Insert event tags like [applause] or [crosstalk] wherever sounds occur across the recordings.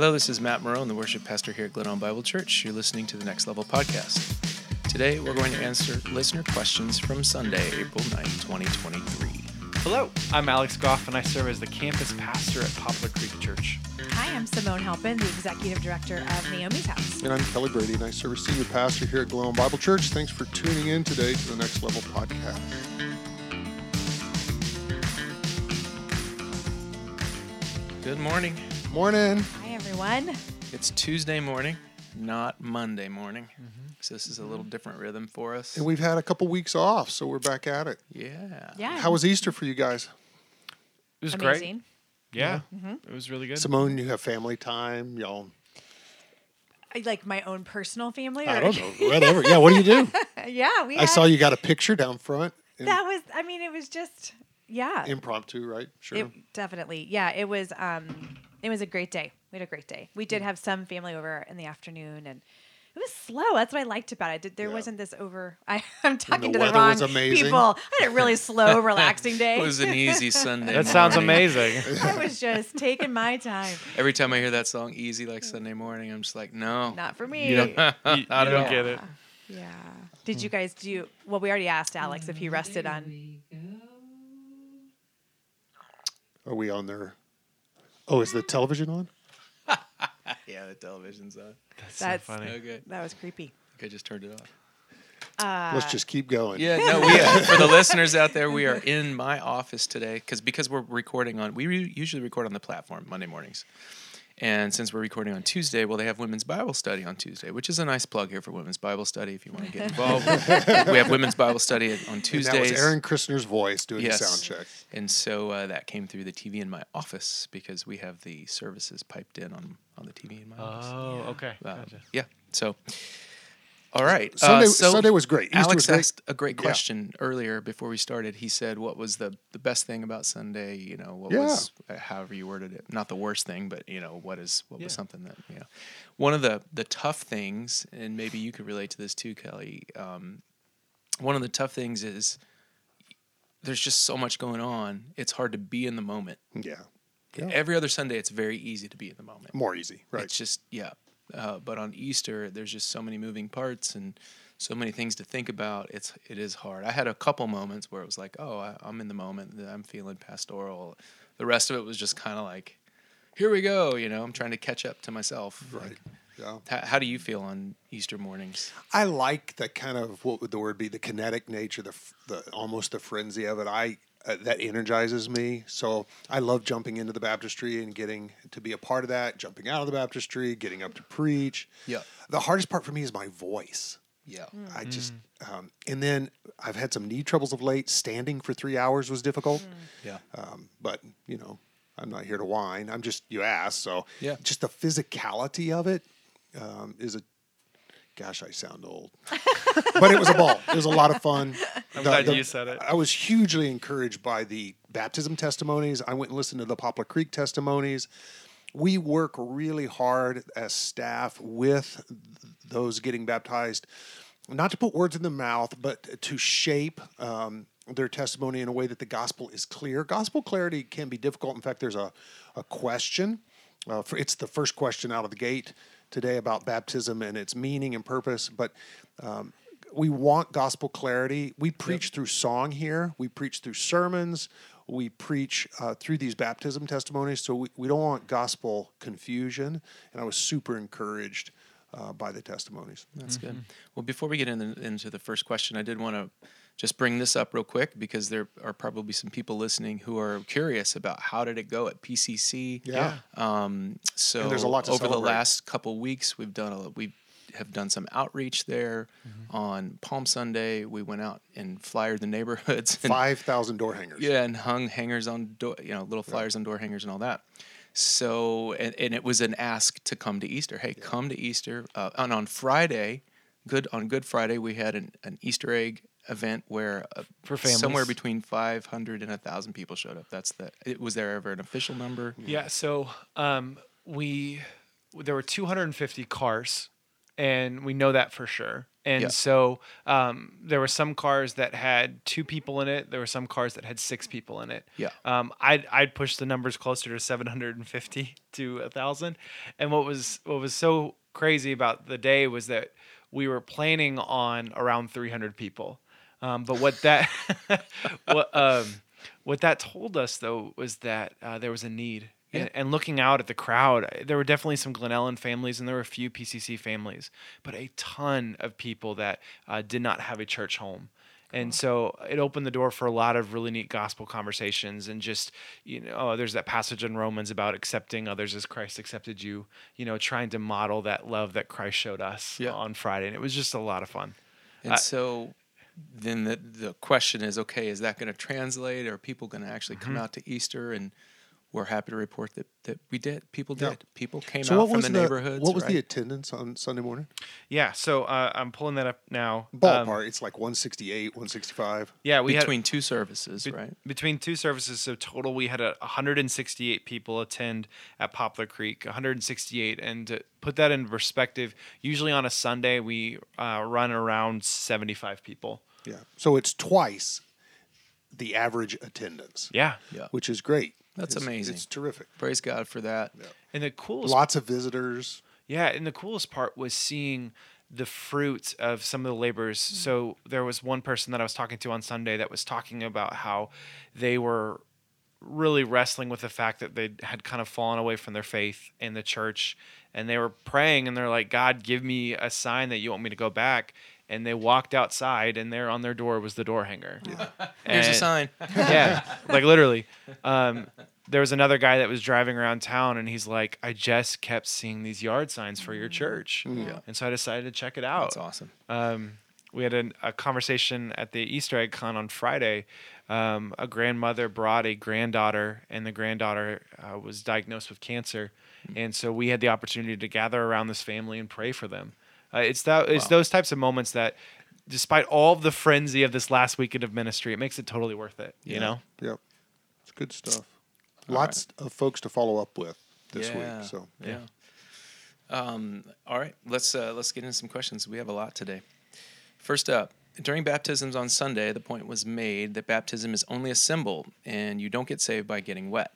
Hello, this is Matt Marron, the worship pastor here at Glen Bible Church. You're listening to the Next Level podcast. Today, we're going to answer listener questions from Sunday, April 9th, 2023. Hello, I'm Alex Goff, and I serve as the campus pastor at Poplar Creek Church. Hi, I'm Simone Halpin, the executive director of Naomi's House. And I'm Kelly Brady, and I serve as senior pastor here at Glen Bible Church. Thanks for tuning in today to the Next Level podcast. Good morning. Morning. Hi, everyone. It's Tuesday morning, not Monday morning. So, this is a little different rhythm for us. And we've had a couple weeks off, so we're back at it. Yeah. Yeah. How was Easter for you guys? It was Amazing. great. Yeah, it was really good. Simone, you have family time, y'all. I like my own personal family. I don't know, [laughs] whatever. Yeah, what do you do? yeah, we. I had- saw you got a picture down front. and That was. I mean, it was just. Yeah. impromptu, right? Sure. It, definitely. Yeah. It was. Um. It was a great day. We had a great day. We did hmm. have some family over in the afternoon, and it was slow. That's what I liked about it. Did- There Yeah. wasn't this over. [laughs] I, I'm talking to the wrong was amazing. people. I had a really slow, [laughs] relaxing day. It was an easy [laughs] Sunday. that sounds amazing. I was just taking my time. Every time I hear that song, Easy Like Sunday Morning, I'm just like, no. Not for me. you don't, you, you I don't don't get it. Yeah. Did you hmm. guys do? Well, we already asked Alex if he rested on. Are we on there? Oh, is the television on? [laughs] yeah, the television's on. That's, That's- so funny. Okay. That was creepy. I just turned it off. Uh, Let's just keep going. Yeah, no, we uh, [laughs] for the listeners out there, we are in my office today because because we're recording on we re- usually record on the platform Monday mornings, and since we're recording on Tuesday, well, they have women's Bible study on Tuesday, which is a nice plug here for women's Bible study if you want to get involved. we have women's Bible study on And that was Aaron Christner's voice doing Yes. the sound check. And so uh, that came through the TV in my office because we have the services piped in on, on the TV in my office. Oh, okay. Uh, Gotcha. Yeah. So, all right. Sunday, uh, so Sunday was great. Easter Alex was great. asked a great Yeah. question earlier before we started. He said, "What was the the best thing about Sunday? You know, what Yeah. was uh, however you worded it, not the worst thing, but you know, what is what Yeah. was something that you know, one of the the tough things, and maybe you could relate to this too, Kelly. Um, one of the tough things is there's just so much going on. It's hard to be in the moment. Yeah. Yeah. Every other Sunday, it's very easy to be in the moment. More easy, right? It's just yeah. Uh, but on Easter, there's just so many moving parts and so many things to think about. It's it is hard. I had a couple moments where it was like, oh, I, I'm in the moment. I'm feeling pastoral. The rest of it was just kind of like, here we go. You know, I'm trying to catch up to myself. Right. Like, Yeah. how, how do you feel on Easter mornings? I like the kind of what would the word be the kinetic nature, the the almost the frenzy of it. I uh, that energizes me. So I love jumping into the baptistry and getting to be a part of that. Jumping out of the baptistry, getting up to preach. Yeah. The hardest part for me is my voice. Yeah. I just um, and then I've had some knee troubles of late. Standing for three hours was difficult. Yeah. Um, but you know, I'm not here to whine. I'm just you asked, so Yeah. Just the physicality of it um, is a. Gosh, I sound old, but it was a ball. It was a lot of fun. [laughs] I'm The- glad the- you said it. I was hugely encouraged by the baptism testimonies. I went and listened to the Poplar Creek testimonies. We work really hard as staff with those getting baptized, not to put words in the mouth, but to shape um, their testimony in a way that the gospel is clear. Gospel clarity can be difficult. In fact, there's a, a question. Uh, for, it's the first question out of the gate today about baptism and its meaning and purpose. But um, we want gospel clarity. We preach through song here. We preach through sermons. We preach uh, through these baptism testimonies. So we, we don't want gospel confusion. And I was super encouraged uh, by the testimonies. That's good. Well, before we get in, into the first question, I did want to just bring this up real quick because there are probably some people listening who are curious about how did it go at PCC. Yeah. Um, so there's a lot to over the last couple weeks, we've done a we have done some outreach there. Mm-hmm. On Palm Sunday, we went out and flyered the neighborhoods. And, 5,000 door hangers. yeah, and hung hangers on door, you know, little flyers on door hangers and all that. So, and, and it was an ask to come to Easter. Hey, come to Easter. Uh, and on Friday, good on Good Friday, we had an, an Easter egg event where uh, For somewhere between 500 and 1,000 people showed up. That's the, it, was there ever an official number? Yeah, so um, we there were 250 cars, and we know that for sure. And Yeah. so um, there were some cars that had two people in it. There were some cars that had six people in it. Yeah. Um, I'd I'd push the numbers closer to 750 [laughs] to a thousand. And what was what was so crazy about the day was that we were planning on around 300 people. Um, but what that [laughs] what um, what that told us though was that uh, there was a need. Yeah. And, and looking out at the crowd, there were definitely some Glen Ellyn families and there were a few PCC families, but a ton of people that uh, did not have a church home. And so it opened the door for a lot of really neat gospel conversations and just, you know, oh, there's that passage in Romans about accepting others as Christ accepted you, you know, trying to model that love that Christ showed us Yeah. on Friday. And it was just a lot of fun. And so then the the question is, okay, is that going to translate? Are people going to actually come Mm-hmm. out to Easter? And we're happy to report that, that we did. People Yeah. did. People came So out from the, the, neighborhoods. what was the attendance on Sunday morning? Yeah. So uh, I'm pulling that up now. Um, Ballpark. it's like 168, 165. yeah. We had, between two services, Be- right? Between two services, so total we had a 168 people attend at Poplar Creek, 168, and to put that in perspective, usually on a Sunday we uh, run around 75 people. Yeah. So it's twice the average attendance, Yeah, Yeah. which is great. That's It's- amazing. It's terrific. Praise God for that. and the coolest Lots of visitors. Yeah, and the coolest part was seeing the fruits of some of the labors. Mm. So there was one person that I was talking to on Sunday that was talking about how they were really wrestling with the fact that they had kind of fallen away from their faith in the church and they were praying and they're like god give me a sign that you want me to go back and they walked outside and there on their door was the door hanger [laughs] Here's a sign. [laughs] yeah, [laughs] like literally. Um, there was another guy that was driving around town, and he's like, "I just kept seeing these yard signs for your church," Yeah. and so I decided to check it out. That's awesome. Um, we had an, a conversation at the Easter egg con on Friday. Um, a grandmother brought a granddaughter, and the granddaughter uh, was diagnosed with cancer, and so we had the opportunity to gather around this family and pray for them. Uh, it's that it's Wow. those types of moments that, despite all the frenzy of this last weekend of ministry, it makes it totally worth it. You Yeah. know. Yep. It's good stuff. All Lots of folks to follow up with this yeah. week. So yeah. Um, all right, let's uh, let's get into some questions. We have a lot today. First up, during baptisms on Sunday, the point was made that baptism is only a symbol, and you don't get saved by getting wet.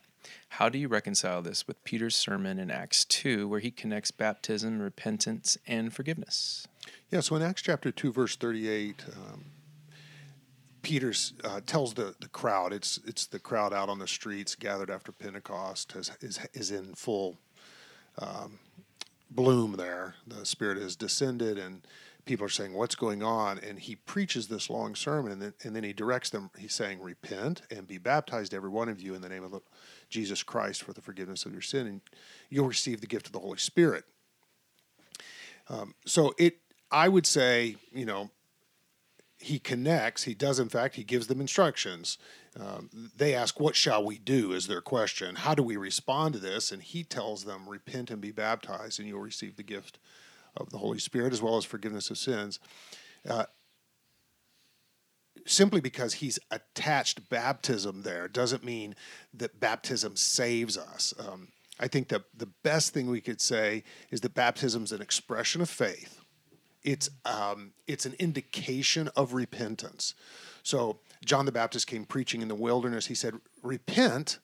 How do you reconcile this with Peter's sermon in Acts two, where he connects baptism, repentance, and forgiveness? Yeah, so in Acts chapter 2, verse 38, um, Peter uh, tells the, the crowd, it's, it's the crowd out on the streets gathered after Pentecost, has, is, is in full um, bloom there. The Spirit has descended, and people are saying, What's going on? And he preaches this long sermon, and then, and then he directs them. He's saying, Repent and be baptized, every one of you, in the name of the, Jesus Christ for the forgiveness of your sin, and you'll receive the gift of the Holy Spirit. Um, so it, I would say, you know, he connects. He does, in fact, he gives them instructions. Um, they ask, "What shall we do?" Is their question. How do we respond to this? And he tells them, "Repent and be baptized, and you'll receive the gift of the Holy Spirit as well as forgiveness of sins." Uh, simply because he's attached baptism there doesn't mean that baptism saves us. Um, I think that the best thing we could say is that baptism is an expression of faith. It's um, it's an indication of repentance. So John the Baptist came preaching in the wilderness. He said, "Repent."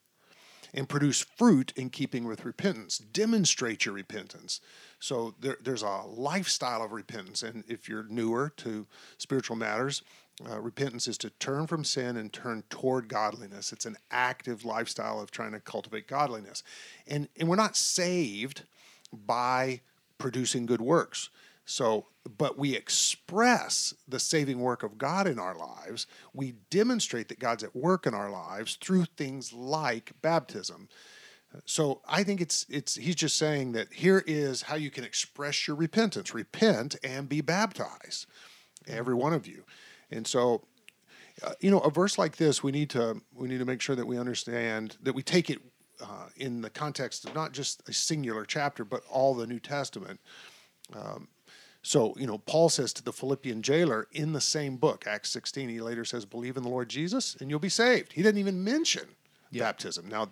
and produce fruit in keeping with repentance. Demonstrate your repentance. So there, there's a lifestyle of repentance. And if you're newer to spiritual matters, uh, repentance is to turn from sin and turn toward godliness. It's an active lifestyle of trying to cultivate godliness. And, and we're not saved by producing good works. So, but we express the saving work of God in our lives. We demonstrate that God's at work in our lives through things like baptism. So I think it's it's he's just saying that here is how you can express your repentance. Repent and be baptized, every one of you. And so uh, you know, a verse like this, we need to we need to make sure that we understand that we take it uh, in the context of not just a singular chapter, but all the New Testament. Um, so you know, Paul says to the Philippian jailer in the same book, Acts 16, he later says, "Believe in the Lord Jesus, and you'll be saved." He didn't even mention baptism. Now,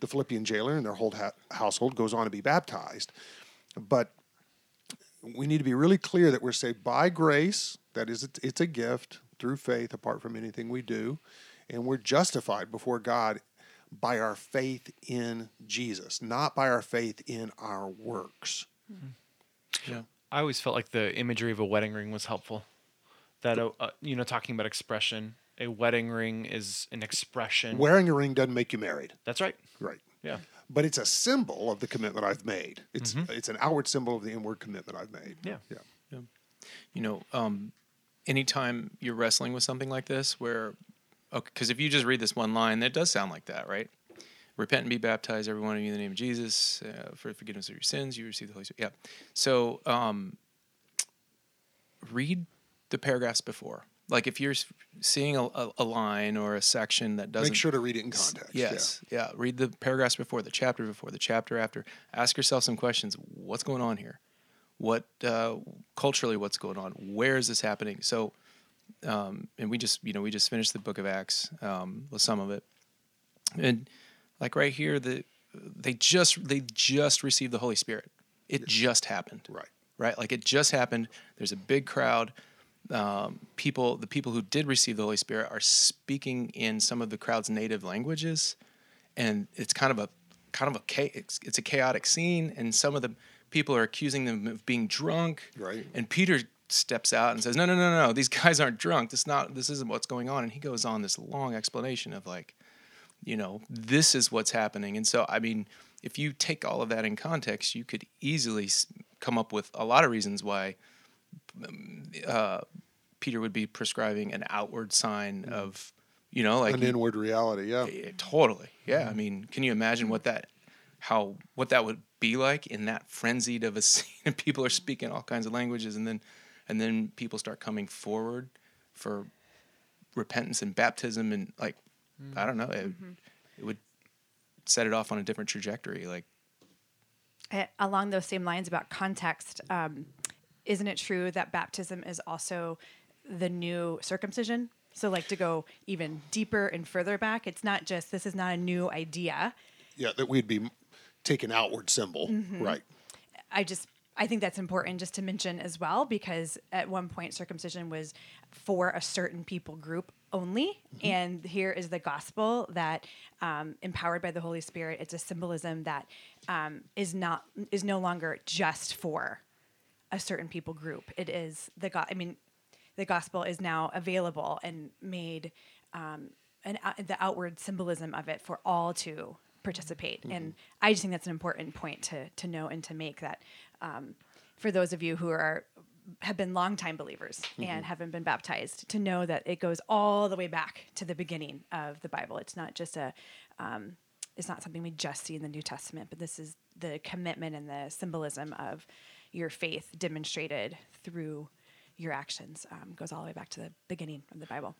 the Philippian jailer and their whole ha- household goes on to be baptized, but we need to be really clear that we're saved by grace. That is, it's, it's a gift through faith, apart from anything we do, and we're justified before God by our faith in Jesus, not by our faith in our works. Yeah. I always felt like the imagery of a wedding ring was helpful. That uh, uh, you know, talking about expression, a wedding ring is an expression. Wearing a ring doesn't make you married, That's right. right? Yeah. But it's a symbol of the commitment I've made. It's it's an outward symbol of the inward commitment I've made. Yeah. yeah. you know, um, anytime you're wrestling with something like this, where, because if you just read this one line, it does sound like that, right? Repent and be baptized, every one of you, in the name of Jesus, uh, for the forgiveness of your sins. You receive the Holy Spirit. Yeah. So, um, read the paragraphs before. Like if you're seeing a, a, a line or a section that doesn't Make sure to read it in context. Yes. Yeah. Read the paragraphs before, the chapter before, the chapter after. Ask yourself some questions. What's going on here? What uh, culturally, what's going on? Where is this happening? So, um, and we just, you know, we just finished the book of Acts um, with some of it, and like right here, the they just they just received the Holy Spirit. It just happened Right. right? Like it just happened. There's a big crowd. Um, people, the people who did receive the Holy Spirit are speaking in some of the crowd's native languages, and it's kind of a kind of a it's, it's a chaotic scene. And some of the people are accusing them of being drunk. Right. And Peter steps out and says, "No, no, no, no. These [laughs] guys aren't drunk. This not. This isn't what's going on." And he goes on this long explanation of like, you know, this is what's happening. And so, I mean, if you take all of that in context, you could easily come up with a lot of reasons why uh, Peter would be prescribing an outward sign of, you know, like An he- inward reality. Yeah. eh, totally, yeah. I mean, can you imagine what that, how what that would be like in that frenzied of a [laughs] scene? And people are speaking all kinds of languages, and then, and then people start coming forward for repentance and baptism, and like, I don't know, it, it would set it off on a different trajectory. Like, Uh, along those same lines about context, um, isn't it true that baptism is also the new circumcision? So, like to go even deeper and further back, it's not just this is not a new idea. Yeah. That we'd be taking outward symbol. Mm-hmm. Right. I just I think that's important just to mention as well because at one point circumcision was for a certain people group only, and here is the gospel that um, empowered by the Holy Spirit. It's a symbolism that um, is not is no longer just for a certain people group. It is the God. I mean, the gospel is now available and made um, an uh, the outward symbolism of it for all to participate. And I just think that's an important point to to know and to make that um, for those of you who are have been longtime believers and haven't been baptized to know that it goes all the way back to the beginning of the Bible. It's not just a um, it's not something we just see in the New Testament, but this is the commitment and the symbolism of your faith demonstrated through your actions. Um, goes all the way back to the beginning of the Bible.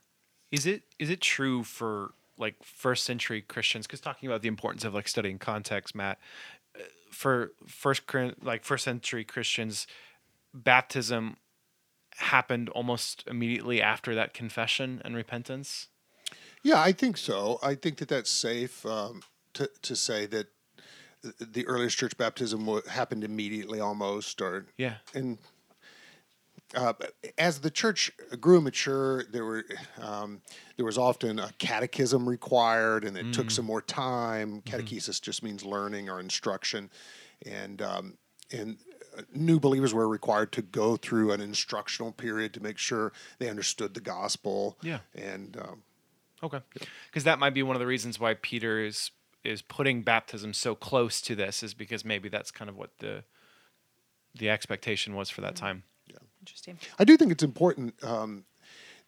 Is it is it true for like first century Christians? Because talking about the importance of like studying context, Matt, uh, for first like first century Christians, baptism happened almost immediately after that confession and repentance. Yeah, I think so. I think that that's safe um, to to say that th- the earliest church baptism happened immediately, almost, or Yeah. and uh, as the church grew mature, there were um, there was often a catechism required, and it took some more time. Catechesis just means learning or instruction, and um, and uh, new believers were required to go through an instructional period to make sure they understood the gospel. Yeah. and um, Okay. Because that might be one of the reasons why Peter is is putting baptism so close to this is because maybe that's kind of what the the expectation was for that time. Interesting. I do think it's important um,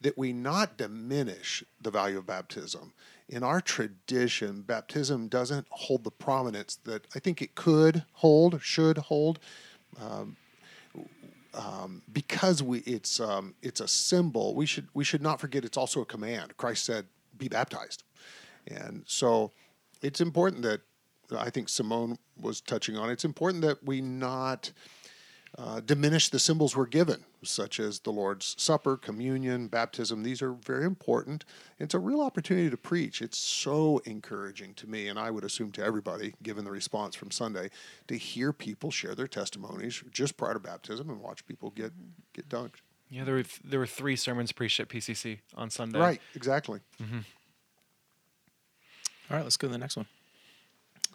that we not diminish the value of baptism. In our tradition, baptism doesn't hold the prominence that I think it could hold, should hold, um, um, because we it's um, it's a symbol. We should we should not forget it's also a command. Christ said, "Be baptized," and so it's important that I think Simone was touching on. It's important that we not uh, diminish the symbols we're given, such as the Lord's Supper, communion, baptism. These are very important. It's a real opportunity to preach. It's so encouraging to me, and I would assume to everybody, given the response from Sunday, to hear people share their testimonies just prior to baptism and watch people get get dunked. Yeah, there were th- there were three sermons preached at PCC on Sunday. Right, exactly. All right, let's go to the next one.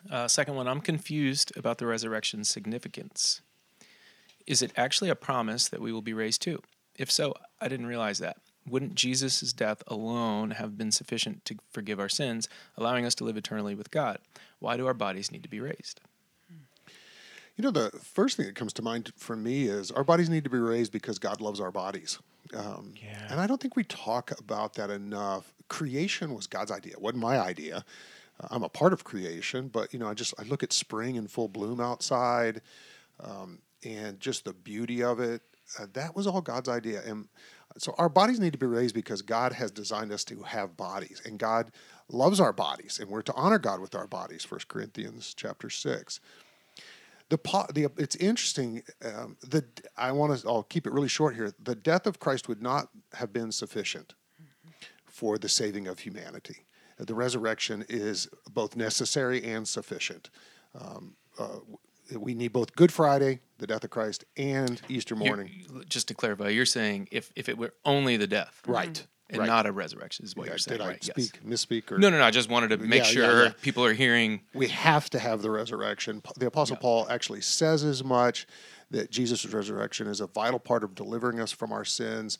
Uh, second one, I'm confused about the resurrection's significance. Is it actually a promise that we will be raised too? If so, I didn't realize that. Wouldn't Jesus' death alone have been sufficient to forgive our sins, allowing us to live eternally with God? Why do our bodies need to be raised? You know, the first thing that comes to mind for me is our bodies need to be raised because God loves our bodies. Um, Yeah. And I don't think we talk about that enough. Creation was God's idea. It wasn't my idea. Uh, I'm a part of creation, but you know, I just I look at spring in full bloom outside, um, and just the beauty of it. Uh, that was all God's idea, and so our bodies need to be raised because God has designed us to have bodies, and God loves our bodies, and we're to honor God with our bodies. First Corinthians chapter six the, the it's interesting. Um, the I want to. I'll keep it really short here. The death of Christ would not have been sufficient for the saving of humanity. The resurrection is both necessary and sufficient. Um, uh, we need both Good Friday, the death of Christ, and Easter You're- morning. just to clarify, you're saying if, if it were only the death, Right. and Right. not a resurrection, is what Yeah, you're saying, did I right? Yes. speak misspeak or No, no, no. I just wanted to make Yeah, sure yeah. people are hearing. we have to have the resurrection. The Apostle. Paul actually says as much that Jesus' resurrection is a vital part of delivering us from our sins.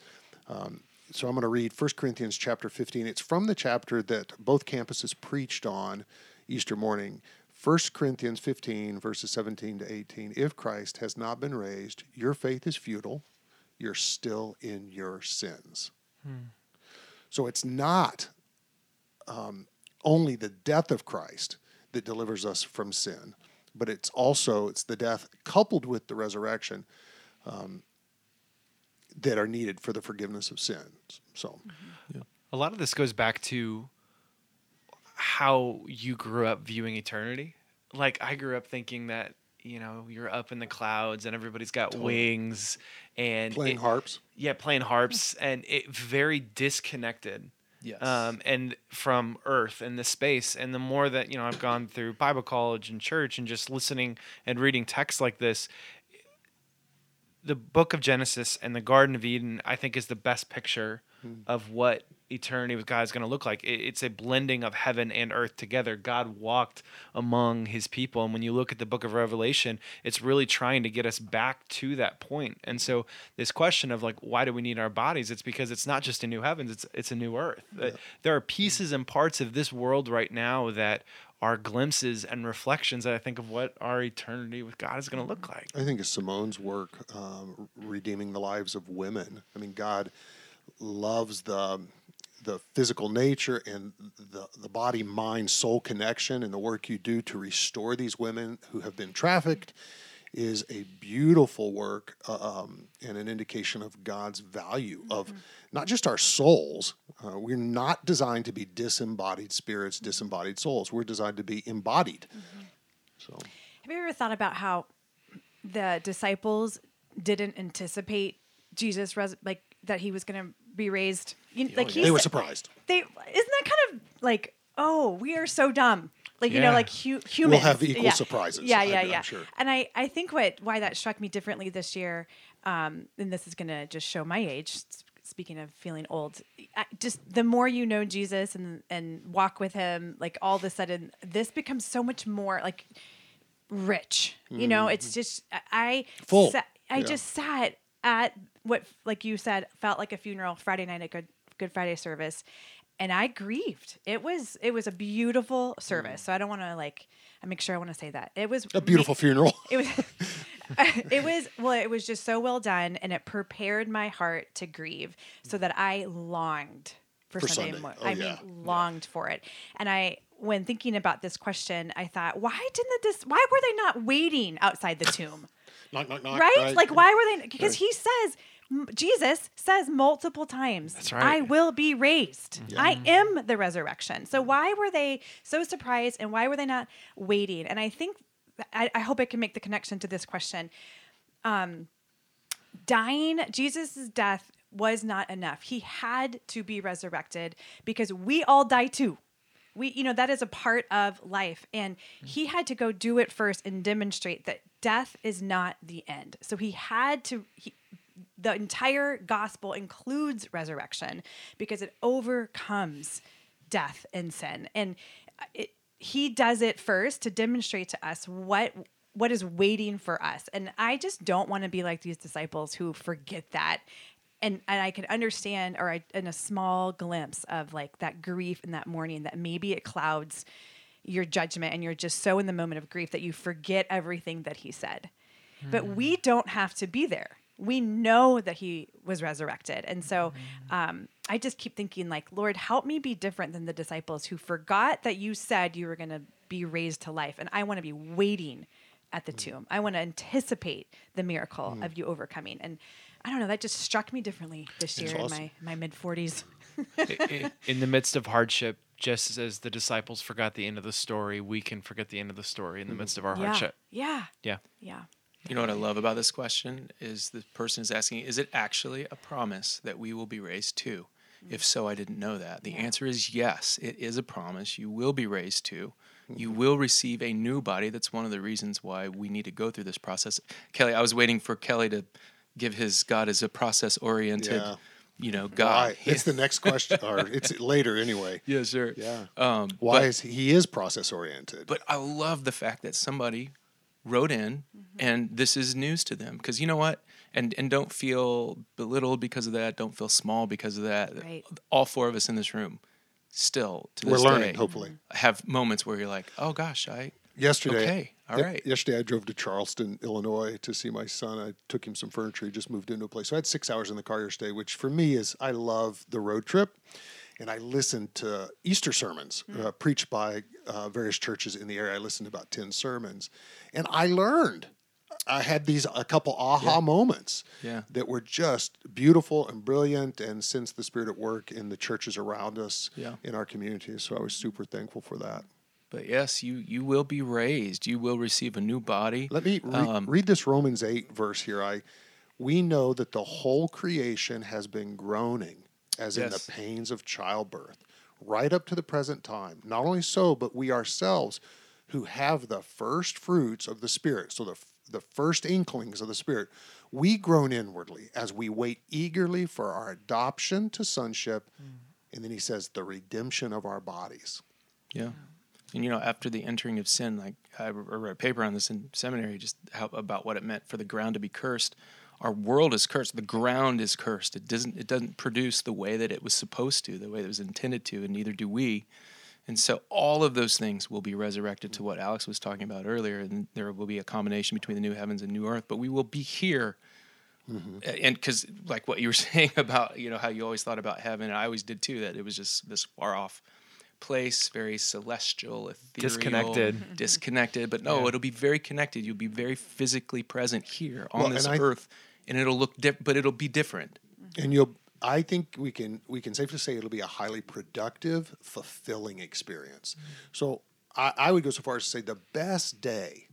Um, so I'm going to read 1 Corinthians chapter 15. It's from the chapter that both campuses preached on Easter morning. 1 Corinthians 15, verses 17 to 18. If Christ has not been raised, your faith is futile. You're still in your sins. So it's not um, only the death of Christ that delivers us from sin, but it's also it's the death coupled with the resurrection um, that are needed for the forgiveness of sins. So A lot of this goes back to how you grew up viewing eternity. Like I grew up thinking that you know you're up in the clouds and everybody's got wings and playing it- harps. yeah, playing harps and it very disconnected. Yes. Um, and from Earth and the space, and the more that you know, I've gone through Bible college and church, and just listening and reading texts like this, the Book of Genesis and the Garden of Eden, I think, is the best picture of what eternity with God is going to look like. It- It's a blending of heaven and earth together. God walked among His people, and when you look at the Book of Revelation, it's really trying to get us back to that point. And so, this question of like, why do we need our bodies? It's because it's not just a new heavens; it's it's a new earth. Uh, There are pieces and parts of this world right now that are glimpses and reflections that I think of what our eternity with God is going to look like. I think it's Simone's work um, redeeming the lives of women. I mean, God loves the the physical nature and the the body mind soul connection and the work you do to restore these women who have been trafficked is a beautiful work uh, um, and an indication of God's value of not just our souls. Uh, we're not designed to be disembodied spirits, disembodied souls. We're designed to be embodied. So. Have you ever thought about how the disciples didn't anticipate Jesus res- like that he was going to be raised? You, like yeah. he They were surprised. They isn't that kind of like oh we are so dumb like you know like hu- humans will have equal yeah. surprises, yeah I'm- yeah I'm yeah sure. and I I think what why that struck me differently this year um, and this is gonna just show my age s- speaking of feeling old I, just the more you know Jesus and and walk with him like all of a sudden this becomes so much more like rich you know it's just I- Mm-hmm. Full. sa- I Yeah. just sat at what like you said felt like a funeral Friday night at Good Good Friday service and I grieved. It was it was a beautiful service. So I don't want to like I make sure I want to say that. It was Mm. A beautiful ma- funeral. [laughs] It was [laughs] it was well it was just so well done and it prepared my heart to grieve so that I longed for, For Sunday, Sunday. Oh, I yeah. mean longed for it. And I when thinking about this question, I thought, why didn't the dis- why were they not waiting outside the tomb? [laughs] knock, knock, knock. right? Like, why were they? Because he says, Jesus says multiple times, That's right. I will be raised. I am the resurrection. So, why were they so surprised and why were they not waiting? And I think, I, I hope I can make the connection to this question. um, dying, Jesus' death was not enough. He had to be resurrected because we all die too. We, you know, that is a part of life. And he had to go do it first and demonstrate that death is not the end. So he had to, he, the entire gospel includes resurrection because it overcomes death and sin. And uh, it, he does it first to demonstrate to us what what is waiting for us. And I just don't want to be like these disciples who forget that. And, and I can understand, or I, in a small glimpse of like that grief in that morning, that maybe it clouds your judgment and you're just so in the moment of grief that you forget everything that he said. But we mm. don't have to be there. We know that he was resurrected. And so mm-hmm. um, I just keep thinking, like, Lord, help me be different than the disciples who forgot that you said you were going to be raised to life. And I want to be waiting at the mm. tomb. I want to anticipate the miracle mm. of you overcoming. And I don't know, that just struck me differently this year That's in my, my mid 40s. In the midst of hardship, just as the disciples forgot the end of the story, we can forget the end of the story in the mm. midst of our Yeah. hardship. Yeah. Yeah. Yeah. You know what I love about this question is the person is asking, is it actually a promise that we will be raised too? If so, I didn't know that. The answer is yes, it is a promise. You will be raised too. You will receive a new body. That's one of the reasons why we need to go through this process. Kelly, I was waiting for Kelly to give his God as a process oriented, Yeah. you know, God. Why? [laughs] It's the next question, or [laughs] it's later anyway. yeah, sure. Yeah. Um, Why but- is he, he is process oriented? But I love the fact that somebody wrote in mm-hmm. and this is news to them because you know what? And and don't feel belittled because of that. Don't feel small because of that. Right. All four of us in this room still to We're this learning, day, hopefully. have moments where you're like, oh gosh, I Yesterday, Okay, all ye- Yesterday, I drove to Charleston, Illinois, to see my son. I took him some furniture. He just moved into a place, so I had six hours in the car yesterday. Which for me is, I love the road trip, and I listened to Easter sermons uh, preached by uh, various churches in the area. I listened to about ten sermons, and I learned. I had these a couple aha moments Yeah. that were just beautiful and brilliant, and since the Spirit at work in the churches around us, Yeah. in our community. So I was super thankful for that. but yes, you you will be raised. You will receive a new body. Let me re- Um, read this Romans 8 verse here. I we know that the whole creation has been groaning as in the pains of childbirth right up to the present time. Not only so, but we ourselves who have the first fruits of the spirit, so the the first inklings of the spirit, we groan inwardly as we wait eagerly for our adoption to sonship. Mm. And then he says the redemption of our bodies. Yeah. And you know, after the entering of sin, like I read a paper on this in seminary, just how, about what it meant for the ground to be cursed. Our world is cursed. The ground is cursed. It doesn't. It doesn't produce the way that it was supposed to, the way it was intended to, and neither do we. And so, all of those things will be resurrected to what Alex was talking about earlier, and there will be a combination between the new heavens and new earth. But we will be here mm-hmm. a- and because like what you were [laughs] saying about you know how you always thought about heaven and i always did too that it was just this far off place very celestial ethereal, Disconnected. Mm-hmm. disconnected but no Yeah. it'll be very connected you'll be very physically present here on Well, this I- earth and it'll look different but it'll be different. Mm-hmm. And you'll i think we can we can safely say it'll be a highly productive fulfilling experience. Mm-hmm. So I, I would go so far as to say the best day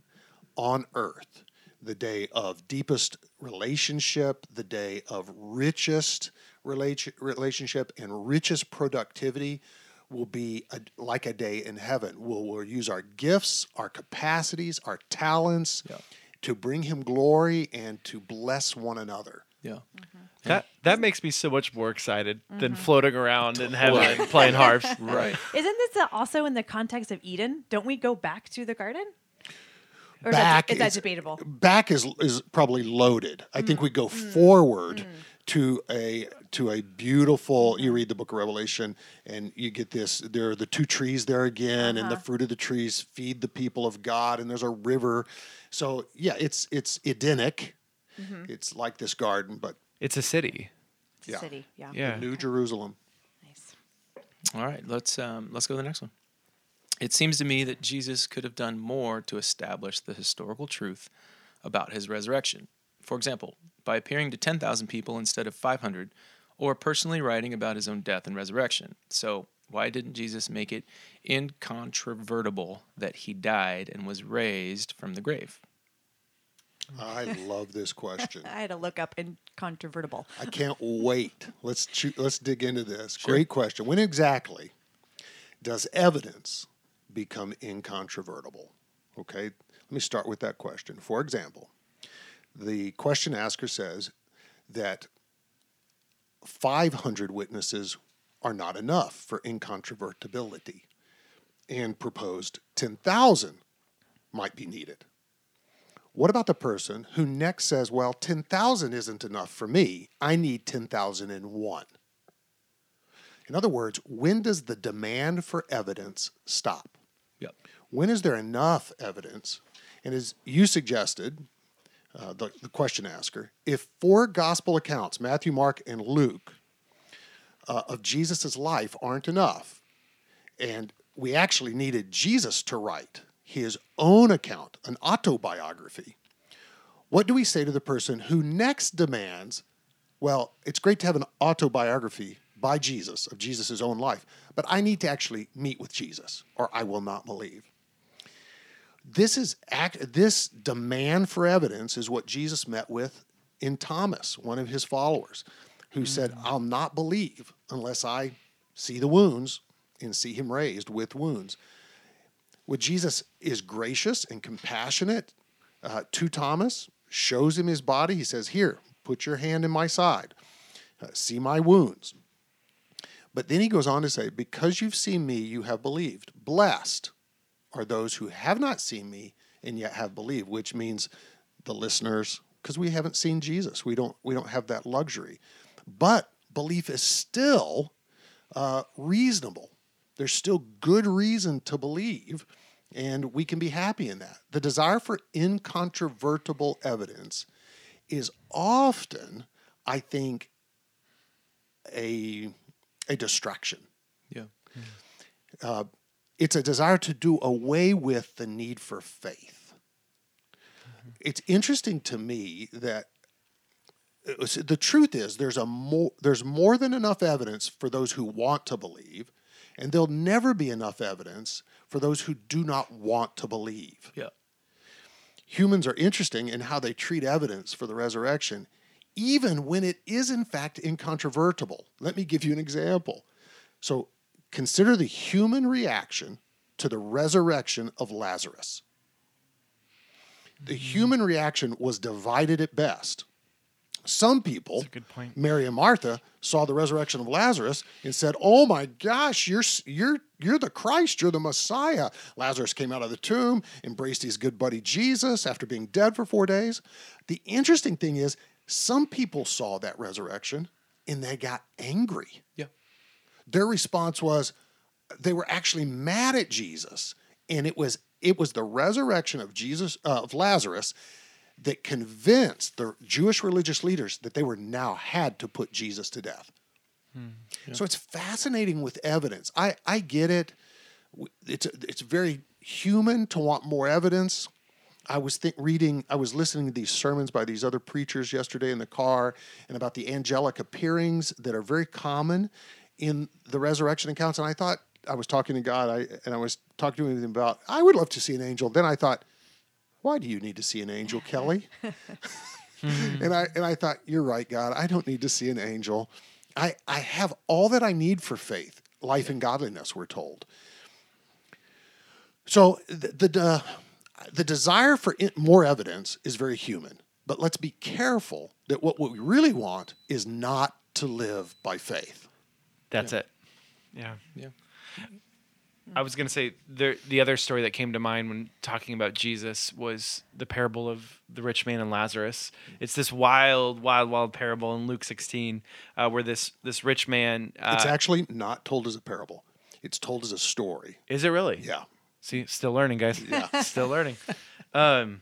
on earth the day of deepest relationship the day of richest relation, relationship and richest productivity will be a, like a day in heaven we'll, we'll use our gifts our capacities our talents Yeah. To bring him glory and to bless one another yeah That that makes me so much more excited than floating around in heaven playing harps. [laughs] right Isn't this uh, also in the context of Eden? Don't we go back to the garden? Or back is that, is is- that debatable? back is is probably loaded. I think we Mm. go forward to a to a beautiful. You read the Book of Revelation, and you get this. There are the two trees there again, and the Uh-huh. fruit of the trees feed the people of God, and there's a river. So yeah, it's it's Edenic. Mm-hmm. It's like this garden, but It's a city. It's a Yeah. City, yeah. Yeah. New Jerusalem. Nice. all right let's um, let's go to the next one it seems to me that jesus could have done more to establish the historical truth about his resurrection for example by appearing to 10,000 people instead of 500 or personally writing about his own death and resurrection so why didn't jesus make it incontrovertible that he died and was raised from the grave I love this question. [laughs] I had to look up incontrovertible. I can't wait. Let's choo- let's dig into this. Great question. When exactly does evidence become incontrovertible? Okay, let me start with that question. For example, the question asker says that 500 witnesses are not enough for incontrovertibility and proposed 10,000 might be needed. What about the person who next says, well, 10,000 isn't enough for me. I need 10,001. In other words, when does the demand for evidence stop? Yep. When is there enough evidence? And as you suggested, uh, the, the question asker, if four gospel accounts, Matthew, Mark, and Luke, uh, of Jesus' life aren't enough, and we actually needed Jesus to write his own account, an autobiography, what do we say to the person who next demands, well, it's great to have an autobiography by Jesus of Jesus' own life, but I need to actually meet with Jesus or I will not believe. This is act this demand for evidence is what Jesus met with in Thomas, one of his followers, who said, I'll not believe unless I see the wounds and see him raised with wounds. What Jesus is gracious and compassionate uh, to Thomas, shows him his body. He says, Here, put your hand in my side, uh, see my wounds. But then he goes on to say, Because you've seen me, you have believed. Blessed are those who have not seen me and yet have believed, which means the listeners, because we haven't seen Jesus. We don't, we don't have that luxury. But belief is still uh, reasonable. There's still good reason to believe, and we can be happy in that. The desire for incontrovertible evidence is often, I think, a, a distraction. Yeah. Uh, it's a desire to do away with the need for faith. Mm-hmm. It's interesting to me that uh, was- the truth is there's a more there's more than enough evidence for those who want to believe, and there'll never be enough evidence for those who do not want to believe. Yeah. Humans are interesting in how they treat evidence for the resurrection, even when it is in fact incontrovertible. Let me give you an example. So consider the human reaction to the resurrection of Lazarus. The mm-hmm. human reaction was divided at best. Some people, a good point. Mary and Martha, saw the resurrection of Lazarus and said, "Oh my gosh, you're you're you're the Christ, you're the Messiah." Lazarus came out of the tomb, embraced his good buddy Jesus after being dead for 4 days. The interesting thing is, some people saw that resurrection and they got angry Yeah. Their response was they were actually mad at Jesus, and it was it was the resurrection of Jesus uh, of Lazarus that convinced the Jewish religious leaders that they were now had to put Jesus to death. So it's fascinating with evidence. I I get it. It's it's very human to want more evidence. I was think, reading, I was listening to these sermons by these other preachers yesterday in the car, and about the angelic appearings that are very common in the resurrection accounts. And I thought I was talking to God, I and I was talking to him about I would love to see an angel. Then I thought, why do you need to see an angel, Kelly? [laughs] and I and I thought, you're right, God. I don't need to see an angel. I I have all that I need for faith, life, and godliness. We're told. So the the, uh, the desire for in- more evidence is very human, but let's be careful that what, what we really want is not to live by faith. That's it. Yeah. Yeah. I was going to say the the other story that came to mind when talking about Jesus was the parable of the rich man and Lazarus. It's this wild, wild, wild parable in Luke 16 uh, where this this rich man. Uh, It's actually not told as a parable; it's told as a story. is it really? Yeah. See, still learning, guys. Yeah, [laughs] still learning. Um,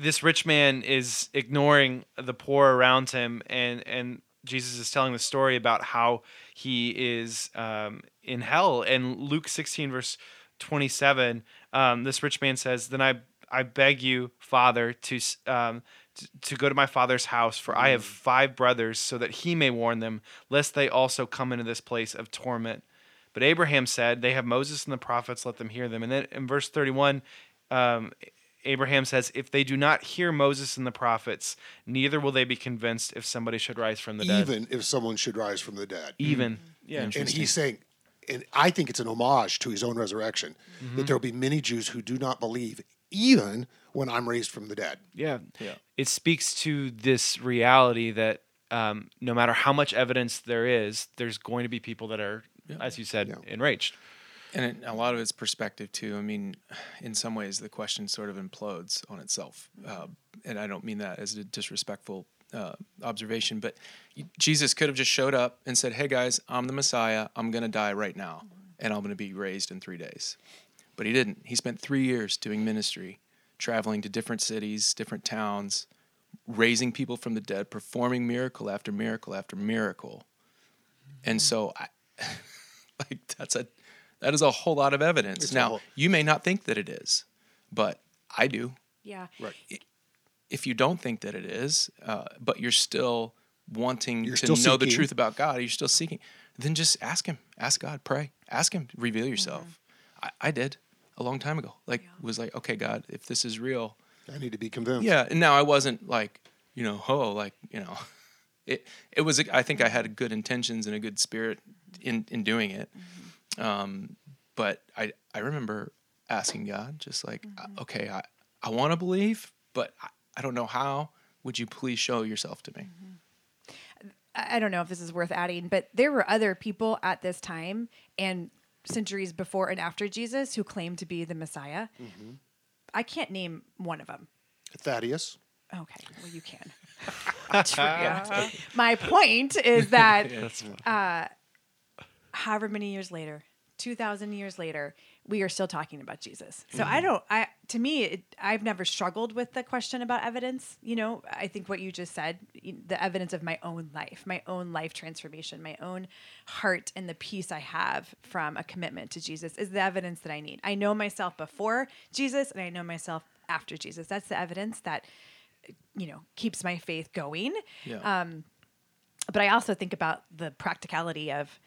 this rich man is ignoring the poor around him, and and Jesus is telling the story about how he is um, in hell. And Luke sixteen verse twenty seven, um, this rich man says, "Then I I beg you, Father, to um, t- to go to my father's house, for I have five brothers, so that he may warn them, lest they also come into this place of torment." But Abraham said, They have Moses and the prophets, let them hear them. And then in verse 31, um, Abraham says, If they do not hear Moses and the prophets, neither will they be convinced if somebody should rise from the dead. Even if someone should rise from the dead. Even. Yeah. And he's saying, and I think it's an homage to his own resurrection, that there will be many Jews who do not believe, even when I'm raised from the dead. Yeah. Yeah. It speaks to this reality that um, no matter how much evidence there is, there's going to be people that are, as you said, Yeah. enraged. And it, a lot of it's perspective too. I mean, in some ways, the question sort of implodes on itself, uh, and I don't mean that as a disrespectful uh, observation. But Jesus could have just showed up and said, "Hey guys, I'm the Messiah. I'm going to die right now, and I'm going to be raised in three days." But he didn't. He spent three years doing ministry, traveling to different cities, different towns, raising people from the dead, performing miracle after miracle after miracle. And so, I, [laughs] like that's a that is a whole lot of evidence. It's now, whole- you may not think that it is, but I do. Yeah. Right. If you don't think that it is, uh, but you're still wanting You're to still know the truth about God, you're still seeking, then just ask Him. Ask God. Pray. Ask Him. Reveal yourself. I, I did a long time ago. Like, was like, okay, God, if this is real, I need to be convinced. yeah. And now I wasn't like, you know, oh, like, you know, [laughs] it, it was, I think I had good intentions and a good spirit in, in doing it. Um, but I, I remember asking God, just like, uh, okay, I, I want to believe, but I, I don't know how. Would you please show yourself to me? I I don't know if this is worth adding, but there were other people at this time and centuries before and after Jesus who claimed to be the Messiah. I can't name one of them. Theudas. Okay, well you can. [laughs] True. [laughs] My point is that [laughs] uh, however many years later, two thousand years later, we are still talking about Jesus. So I don't. I to me, it, I've never struggled with the question about evidence. You know, I think what you just said the evidence of my own life, my own life transformation, my own heart, and the peace I have from a commitment to Jesus is the evidence that I need. I know myself before Jesus, and I know myself after Jesus. That's the evidence that you know keeps my faith going Yeah. um but I also think about the practicality of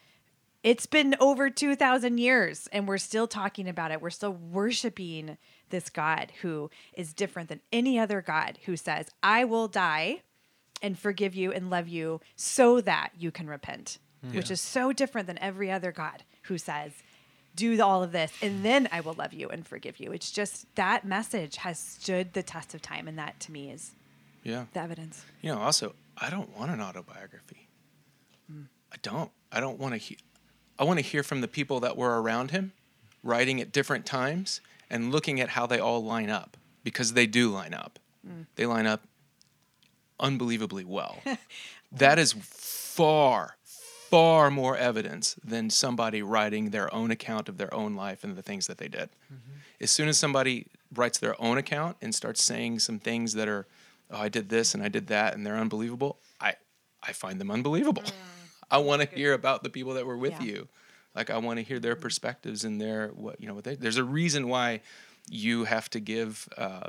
it's been over 2000 years and we're still talking about it. We're still worshiping this God who is different than any other God who says, "I will die and forgive you and love you so that you can repent." Hmm. Which is so different than every other God who says, do all of this and then I will love you and forgive you. It's just that message has stood the test of time and that to me is yeah. the evidence. You know, also, I don't want an autobiography. Mm. I don't. I don't want to hear. I want to hear from the people that were around him, writing at different times and looking at how they all line up because they do line up. Mm. They line up unbelievably well. [laughs] that is far, far more evidence than somebody writing their own account of their own life and the things that they did. Mm-hmm. As soon as somebody writes their own account and starts saying some things that are, oh, I did this and I did that and they're unbelievable, I, I find them unbelievable. Mm. I want to hear about the people that were with Yeah. you. Like I want to hear their perspectives and their what you know what they. There's a reason why you have to give uh,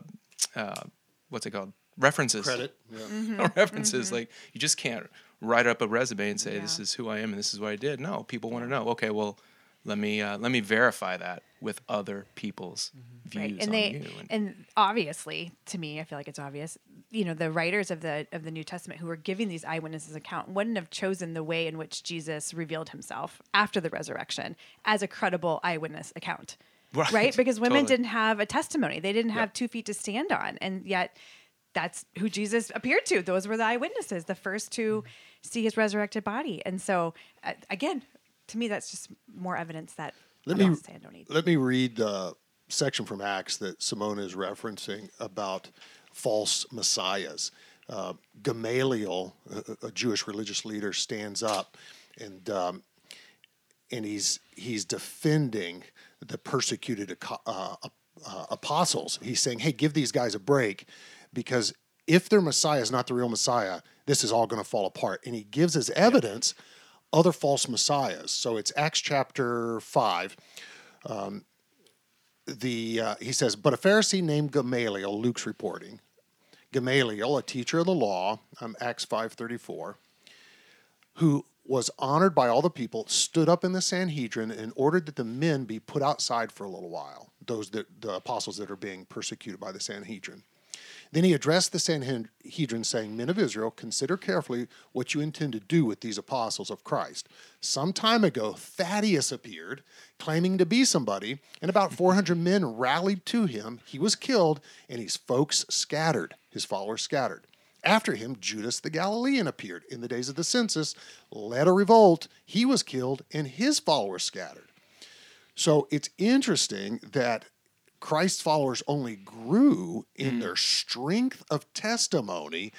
uh, what's it called references Credit. [laughs] Yeah. Mm-hmm. references. Like you just can't write up a resume and say this is who I am and this is what I did. No, people want to know. Okay, well, let me uh, let me verify that with other people's views right and on they you. and obviously to me i feel like it's obvious you know the writers of the of the new testament who were giving these eyewitnesses account wouldn't have chosen the way in which jesus revealed himself after the resurrection as a credible eyewitness account. Right, Right, [laughs] because women totally. didn't have a testimony. They didn't have two feet to stand on. And yet that's who jesus appeared to. Those were the eyewitnesses the first to see his resurrected body. And so uh, again to me that's just more evidence that Let me don't say I let me read the section from Acts that Simone is referencing about false messiahs. Uh, Gamaliel, a, a Jewish religious leader, stands up and um, and he's he's defending the persecuted uh, uh, apostles. He's saying, "Hey, give these guys a break, because if their Messiah is not the real Messiah, this is all going to fall apart." And he gives as evidence other false messiahs. So it's Acts chapter five. Um, the uh, he says, "But a Pharisee named Gamaliel, Luke's reporting, Gamaliel, a teacher of the law, um, Acts five thirty four, who was honored by all the people, stood up in the Sanhedrin, and ordered that the men be put outside for a little while, those that, the apostles that are being persecuted by the Sanhedrin. Then he addressed the Sanhedrin, saying, Men of Israel, consider carefully what you intend to do with these apostles of Christ. Some time ago, Theudas appeared, claiming to be somebody, and about mm-hmm. 400 men rallied to him. He was killed, and his folks scattered, his followers scattered. After him, Judas the Galilean appeared in the days of the census, led a revolt. He was killed, and his followers scattered. So it's interesting that Christ's followers only grew in mm. their strength of testimony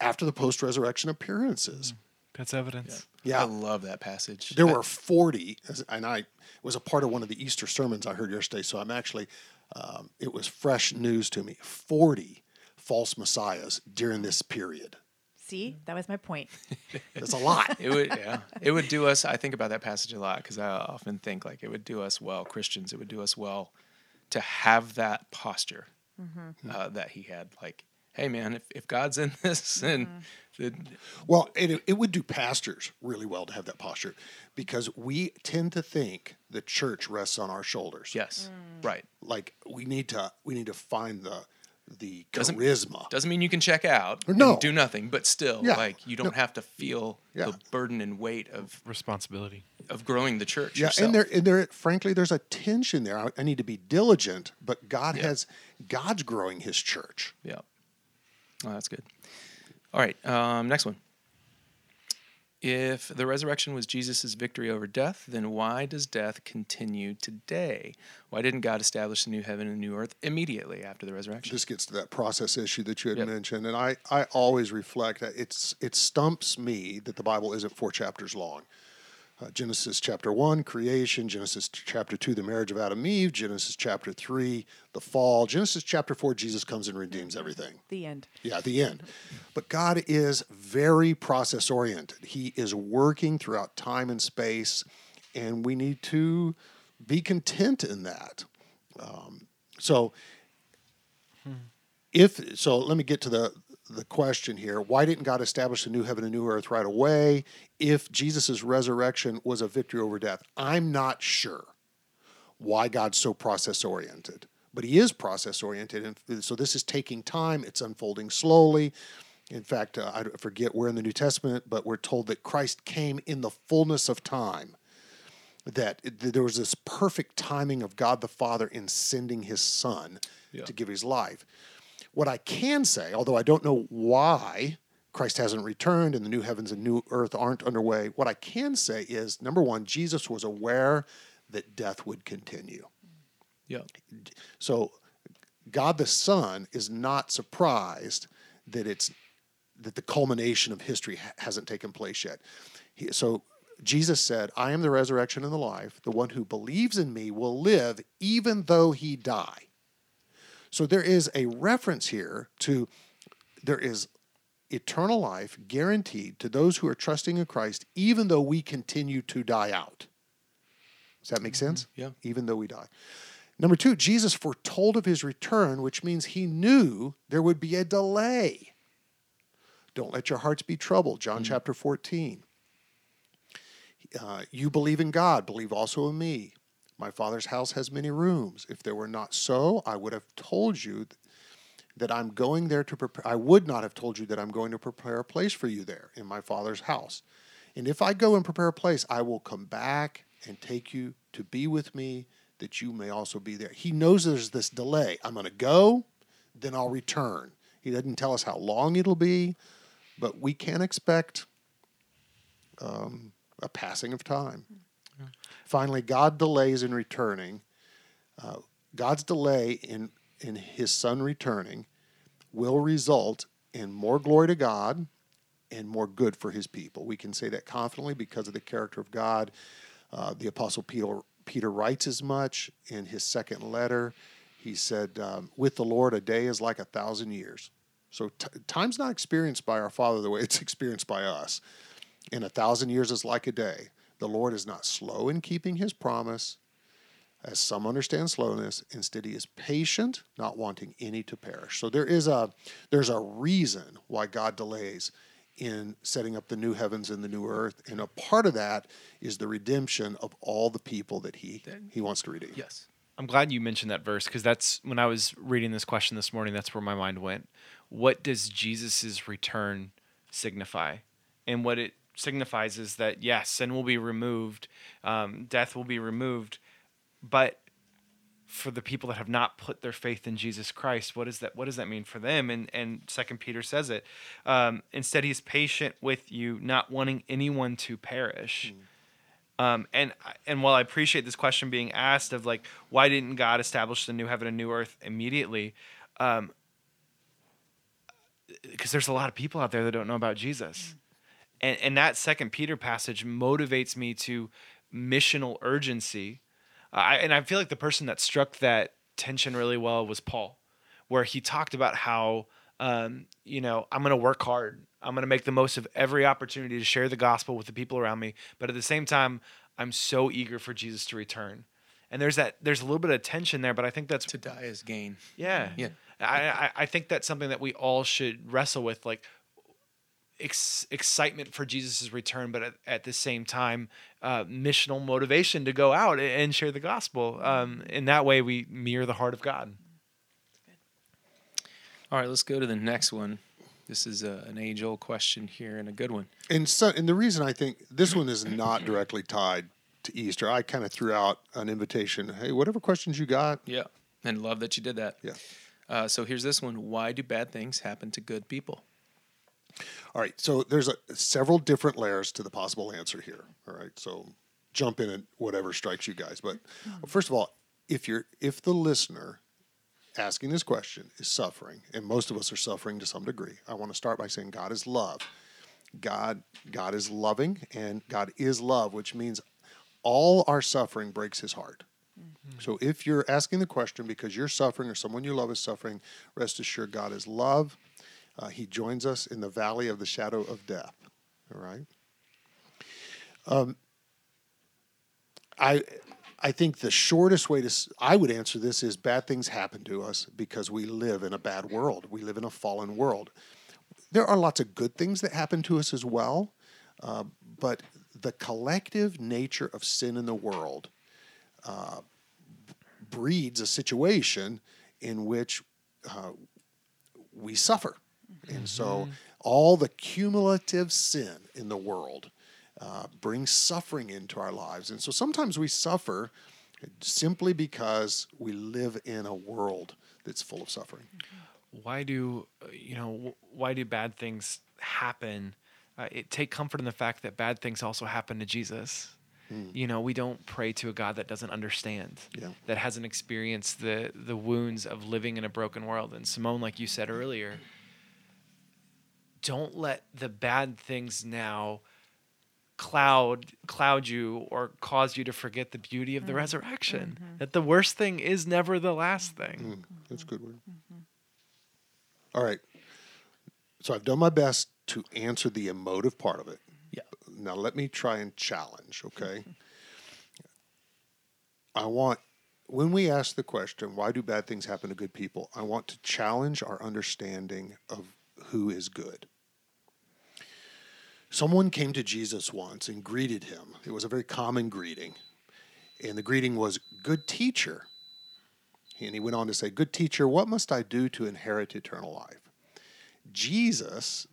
after the post resurrection appearances. Mm. That's evidence. Yeah. yeah. I love that passage. There were 40, and I was a part of one of the Easter sermons I heard yesterday, so I'm actually, um, it was fresh news to me 40 false messiahs during this period. See, that was my point. [laughs] That's a lot. it would, yeah, it would do us. I think about that passage a lot because I often think like it would do us well, Christians. It would do us well to have that posture mm-hmm. uh, that he had. Like, hey, man, if, if God's in [laughs] this, and mm-hmm. well, it it would do pastors really well to have that posture because we tend to think the church rests on our shoulders. Yes, mm. right. Like we need to we need to find the the doesn't, charisma. Doesn't mean you can check out no. do nothing, but still, yeah. like you don't no. have to feel yeah. the burden and weight of responsibility of growing the church. Yeah, yourself. and there, and there, frankly, there's a tension there. I, I need to be diligent, but God yeah. has God's growing His church. Yeah, oh, that's good. All right, um, next one. If the resurrection was Jesus' victory over death, then why does death continue today? Why didn't God establish a new heaven and a new earth immediately after the resurrection? This gets to that process issue that you had yep. mentioned, and I, I always reflect that it's it stumps me that the Bible isn't four chapters long uh, Genesis chapter 1, creation, Genesis chapter 2, the marriage of Adam and Eve, Genesis chapter 3, the fall, Genesis chapter 4, Jesus comes and redeems everything. The end. Yeah, the end. But God is very process oriented. He is working throughout time and space, and we need to be content in that. Um, so, hmm. if so, let me get to the the question here why didn't God establish a new heaven and new earth right away if Jesus' resurrection was a victory over death? I'm not sure why God's so process oriented, but He is process oriented. And so this is taking time, it's unfolding slowly. In fact, uh, I forget where in the New Testament, but we're told that Christ came in the fullness of time. That there was this perfect timing of God the Father in sending His Son yeah. to give His life. What I can say, although I don't know why Christ hasn't returned and the new heavens and new earth aren't underway, what I can say is number one, Jesus was aware that death would continue. Yeah. So God the Son is not surprised that it's that the culmination of history hasn't taken place yet. He, so Jesus said, I am the resurrection and the life. The one who believes in me will live even though he die. So there is a reference here to there is eternal life guaranteed to those who are trusting in Christ, even though we continue to die out. Does that make mm-hmm. sense? Yeah. Even though we die. Number two, Jesus foretold of his return, which means he knew there would be a delay. Don't let your hearts be troubled. John mm-hmm. chapter 14. Uh, you believe in God, believe also in me. My father's house has many rooms. If there were not so, I would have told you that I'm going there to prepare. I would not have told you that I'm going to prepare a place for you there in my father's house. And if I go and prepare a place, I will come back and take you to be with me that you may also be there. He knows there's this delay. I'm going to go, then I'll return. He doesn't tell us how long it'll be, but we can expect um, a passing of time. Finally, God delays in returning. Uh, God's delay in, in his son returning will result in more glory to God and more good for his people. We can say that confidently because of the character of God. Uh, the Apostle Peter, Peter writes as much in his second letter. He said, um, With the Lord, a day is like a thousand years. So t- time's not experienced by our Father the way it's [laughs] experienced by us. And a thousand years is like a day. The Lord is not slow in keeping his promise, as some understand slowness. Instead, he is patient, not wanting any to perish. So there is a there's a reason why God delays in setting up the new heavens and the new earth. And a part of that is the redemption of all the people that he, he wants to redeem. Yes. I'm glad you mentioned that verse because that's when I was reading this question this morning. That's where my mind went. What does Jesus's return signify? And what it signifies is that yes, sin will be removed, um, death will be removed, but for the people that have not put their faith in Jesus Christ, what does that what does that mean for them? And and Second Peter says it. Um, instead, he's patient with you, not wanting anyone to perish. Um, and and while I appreciate this question being asked of like why didn't God establish the new heaven and new earth immediately? Um, because there's a lot of people out there that don't know about Jesus, and and that Second Peter passage motivates me to missional urgency. I, and I feel like the person that struck that tension really well was Paul, where he talked about how um, you know I'm going to work hard. I'm going to make the most of every opportunity to share the gospel with the people around me, but at the same time, I'm so eager for Jesus to return. And there's that there's a little bit of tension there, but I think that's To die is gain. yeah. Yeah. I, I, I think that's something that we all should wrestle with, like ex- excitement for Jesus' return, but at, at the same time, uh, missional motivation to go out and, and share the gospel. Um, in that way, we mirror the heart of God. All right, let's go to the next one. This is a, an age old question here and a good one. And so, and the reason I think this one is [clears throat] not directly tied to Easter, I kind of threw out an invitation. Hey, whatever questions you got, Yeah. And love that you did that. yeah. Uh, so here's this one Why do bad things happen to good people? All right. So there's a, several different layers to the possible answer here. All right. So jump in at whatever strikes you guys. But mm-hmm. first of all, if you're if the listener asking this question is suffering, and most of us are suffering to some degree, I want to start by saying God is love. God God is loving and God is love, which means all our suffering breaks his heart. Mm-hmm. So if you're asking the question because you're suffering or someone you love is suffering, rest assured God is love. Uh, he joins us in the valley of the shadow of death. All right. Um, I I think the shortest way to I would answer this is bad things happen to us because we live in a bad world. We live in a fallen world. There are lots of good things that happen to us as well, uh, but the collective nature of sin in the world uh, breeds a situation in which uh, we suffer. And so all the cumulative sin in the world uh, brings suffering into our lives. And so sometimes we suffer simply because we live in a world that's full of suffering. Why do uh, you know? Why do bad things happen? Uh, it, take comfort in the fact that bad things also happen to Jesus. You know, we don't pray to a God that doesn't understand, Yeah. that hasn't experienced the the wounds of living in a broken world. And Simone, like you said earlier, don't let the bad things now cloud cloud you or cause you to forget the beauty of the mm-hmm. resurrection. Mm-hmm. That the worst thing is never the last thing. Mm, that's a good word. Mm-hmm. All right. So I've done my best to answer the emotive part of it. Yeah. Now let me try and challenge, okay? [laughs] I want when we ask the question, why do bad things happen to good people? I want to challenge our understanding of who is good. Someone came to Jesus once and greeted him. It was a very common greeting. And the greeting was, Good teacher. And he went on to say, Good teacher, what must I do to inherit eternal life? Jesus,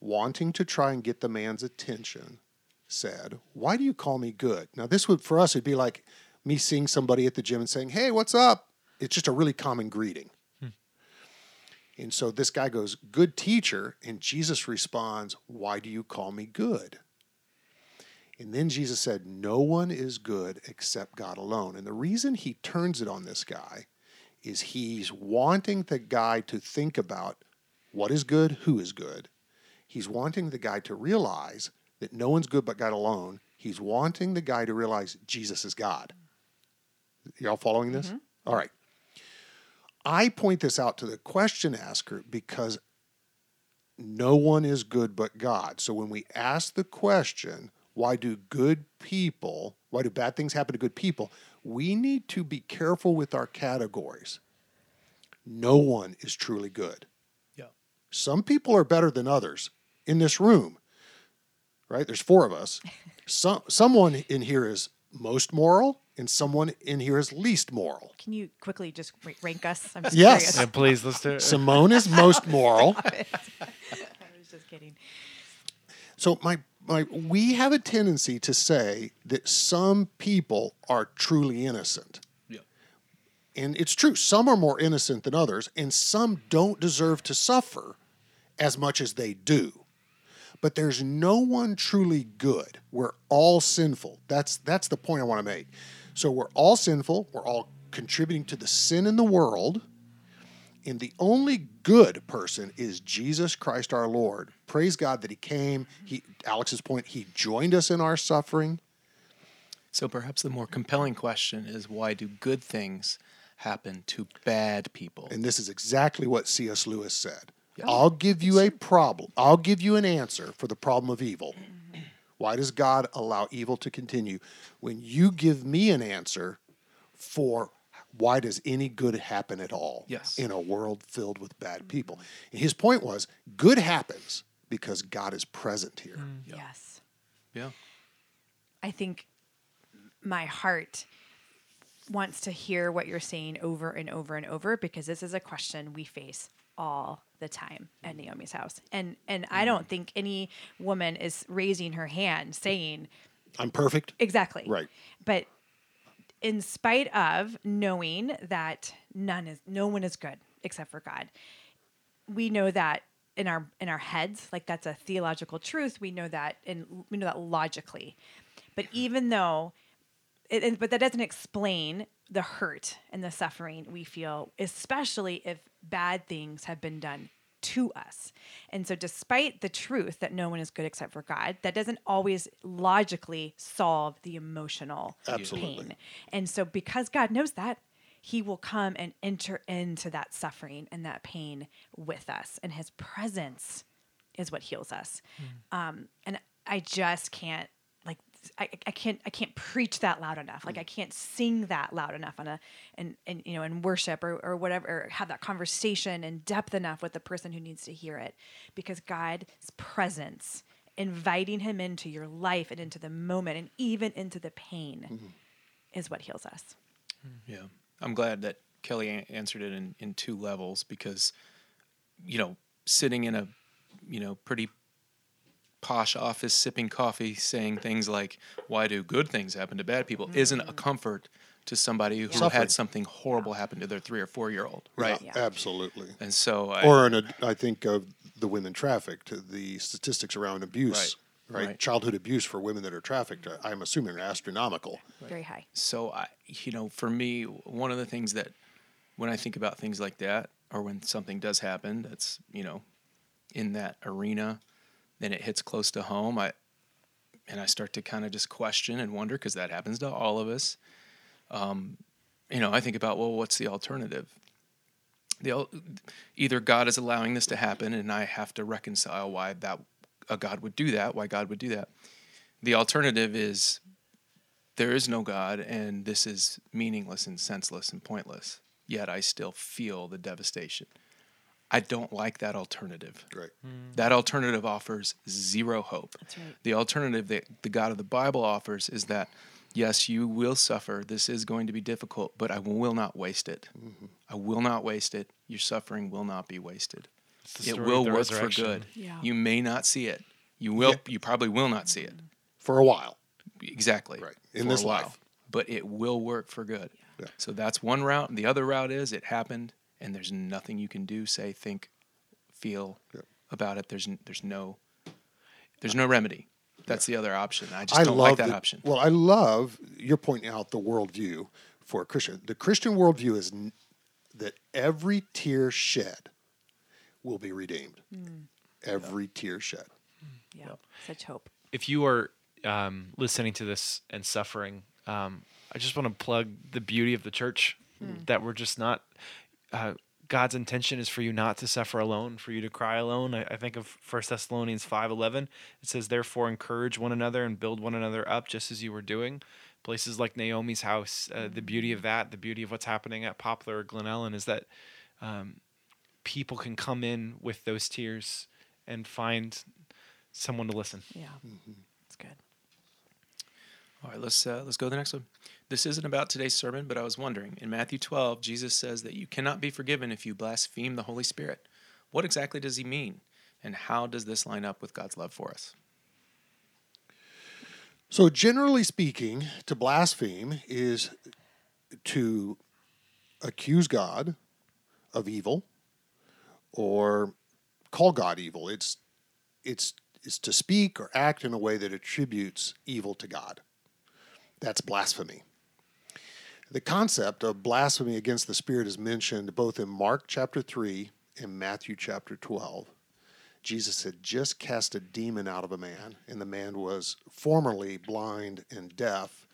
wanting to try and get the man's attention, said, Why do you call me good? Now, this would, for us, it'd be like me seeing somebody at the gym and saying, Hey, what's up? It's just a really common greeting. And so this guy goes, Good teacher. And Jesus responds, Why do you call me good? And then Jesus said, No one is good except God alone. And the reason he turns it on this guy is he's wanting the guy to think about what is good, who is good. He's wanting the guy to realize that no one's good but God alone. He's wanting the guy to realize Jesus is God. Y'all following this? Mm-hmm. All right. I point this out to the question asker because no one is good but God. So when we ask the question, why do good people, why do bad things happen to good people? We need to be careful with our categories. No one is truly good. Yeah. Some people are better than others, in this room, right? There's four of us. [laughs] Some someone in here is most moral, and someone in here is least moral. Can you quickly just rank us? I'm just Yes. curious. Yeah, please let's do it. Simone is most [laughs] moral. I was just kidding. So my my we have a tendency to say that some people are truly innocent. Yeah. And it's true, some are more innocent than others, and some don't deserve to suffer as much as they do. But there's no one truly good. We're all sinful. That's that's the point I want to make. So we're all sinful, we're all contributing to the sin in the world. And the only good person is Jesus Christ our Lord. Praise God that he came. He Alex's point, he joined us in our suffering. So perhaps the more compelling question is why do good things happen to bad people? And this is exactly what C.S. Lewis said. I'll give you a problem. I'll give you an answer for the problem of evil. Why does God allow evil to continue? When you give me an answer for why does any good happen at all Yes. in a world filled with bad people? And his point was good happens because God is present here. Mm. Yes. yeah. I think my heart wants to hear what you're saying over and over and over because this is a question we face all the time at mm-hmm. Naomi's house. And and I don't mm. think any woman is raising her hand saying I'm perfect. exactly. Right. But in spite of knowing that none is no one is good except for God, we know that in our in our heads, like that's a theological truth. We know that and we know that logically. But mm-hmm. even though it, it- but that doesn't explain the hurt and the suffering we feel, especially if bad things have been done to us. And so, despite the truth that no one is good except for God, that doesn't always logically solve the emotional Absolutely. pain. And so, because God knows that, He will come and enter into that suffering and that pain with us, and His presence is what heals us. Um, and I just can't like I, I can't I can't preach that loud enough. Like mm. I can't sing that loud enough on a and and you know in worship or or whatever or have that conversation in depth enough with the person who needs to hear it because God's presence inviting him into your life and into the moment and even into the pain mm-hmm. is what heals us. Mm-hmm. Yeah. I'm glad that Kelly a- answered it in, in two levels because, you know, sitting in a, you know, pretty posh office sipping coffee saying things like, why do good things happen to bad people isn't a comfort to somebody who Suffering. had something horrible happen to their three or four year old. Right. Yeah, absolutely. And so I, or in a, I think of the women trafficked, the statistics around abuse, right? right. Childhood abuse for women that are trafficked, uh, I'm assuming are astronomical. Very high. so I, you know, for me, one of the things that when I think about things like that, or when something does happen that's you know in that arena, then it hits close to home. I and I start to kind of just question and wonder because that happens to all of us. Um, you know, I think about well, what's the alternative? The either God is allowing this to happen, and I have to reconcile why that a God would do that, why God would do that. The alternative is there is no God, and this is meaningless and senseless and pointless. Yet I still feel the devastation. I don't like that alternative. Right. That alternative offers zero hope. That's right. The alternative that the God of the Bible offers is that, yes, you will suffer. This is going to be difficult, but I will not waste it. Mm-hmm. I will not waste it. Your suffering will not be wasted. It will work for good. Yeah. You may not see it. You will. Yeah. You probably will not see it. Mm-hmm. For a while. Exactly. Right. In for this a while. life. But it will work for good. Yeah. So that's one route. The other route is it happened and there's nothing you can do, say, think, feel Yeah. about it. There's there's no there's no remedy. That's the other option. I just I don't love like that the- option. Well, I love you're pointing out the worldview for a Christian. The Christian worldview is n- that every tear shed will be redeemed. Every tear shed. Yeah. Such hope. if you are um, listening to this and suffering, um, I just want to plug the beauty of the church that we're just not. Uh, God's intention is for you not to suffer alone, for you to cry alone. I, I think of First Thessalonians five eleven. It says, "Therefore, encourage one another and build one another up, just as you were doing." Places like Naomi's house, uh, the beauty of that, the beauty of what's happening at Poplar or Glen Ellyn, is that um, people can come in with those tears and find someone to listen. Yeah. It's good. All right, let's uh, let's go to the next one. This isn't about today's sermon, but I was wondering. In Matthew 12, Jesus says that you cannot be forgiven if you blaspheme the Holy Spirit. What exactly does he mean, and how does this line up with God's love for us? So, generally speaking, to blaspheme is to accuse God of evil or call God evil. It's it's it's to speak or act in a way that attributes evil to God. That's blasphemy. The concept of blasphemy against the Spirit is mentioned both in Mark chapter 3 and Matthew chapter 12. Jesus had just cast a demon out of a man, and the man was formerly blind and deaf,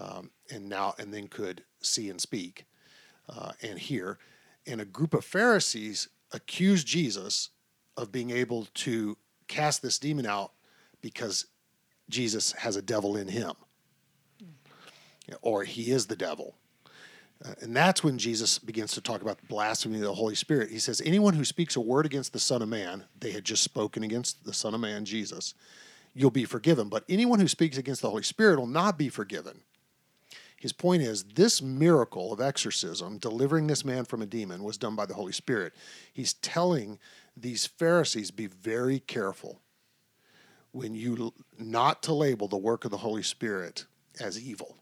um, and now and then could see and speak uh, and hear. And a group of Pharisees accused Jesus of being able to cast this demon out because Jesus has a devil in him, or he is the devil. Uh, and that's when Jesus begins to talk about the blasphemy of the Holy Spirit. He says, Anyone who speaks a word against the Son of Man, they had just spoken against the Son of Man, Jesus, you'll be forgiven. But anyone who speaks against the Holy Spirit will not be forgiven. His point is this miracle of exorcism, delivering this man from a demon, was done by the Holy Spirit. He's telling these Pharisees be very careful when you not to label the work of the Holy Spirit as evil.